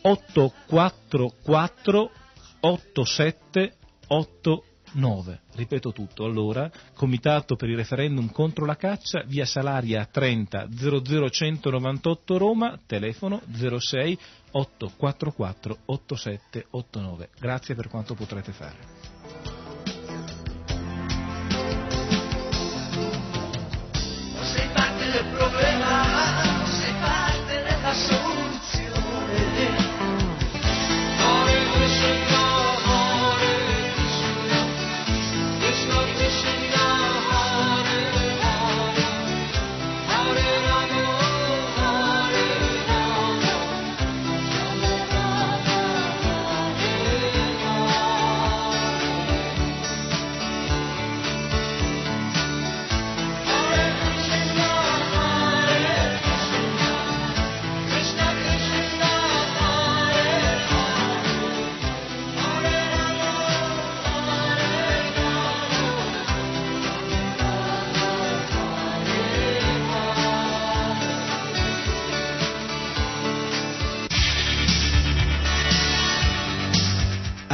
844 8789. Ripeto tutto, allora, Comitato per il referendum contro la caccia, via Salaria 30 00198 Roma, telefono 06 844 8789. Grazie per quanto potrete fare.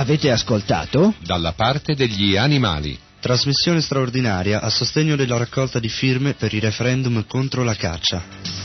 Avete ascoltato? Dalla parte degli animali. Trasmissione straordinaria a sostegno della raccolta di firme per il referendum contro la caccia.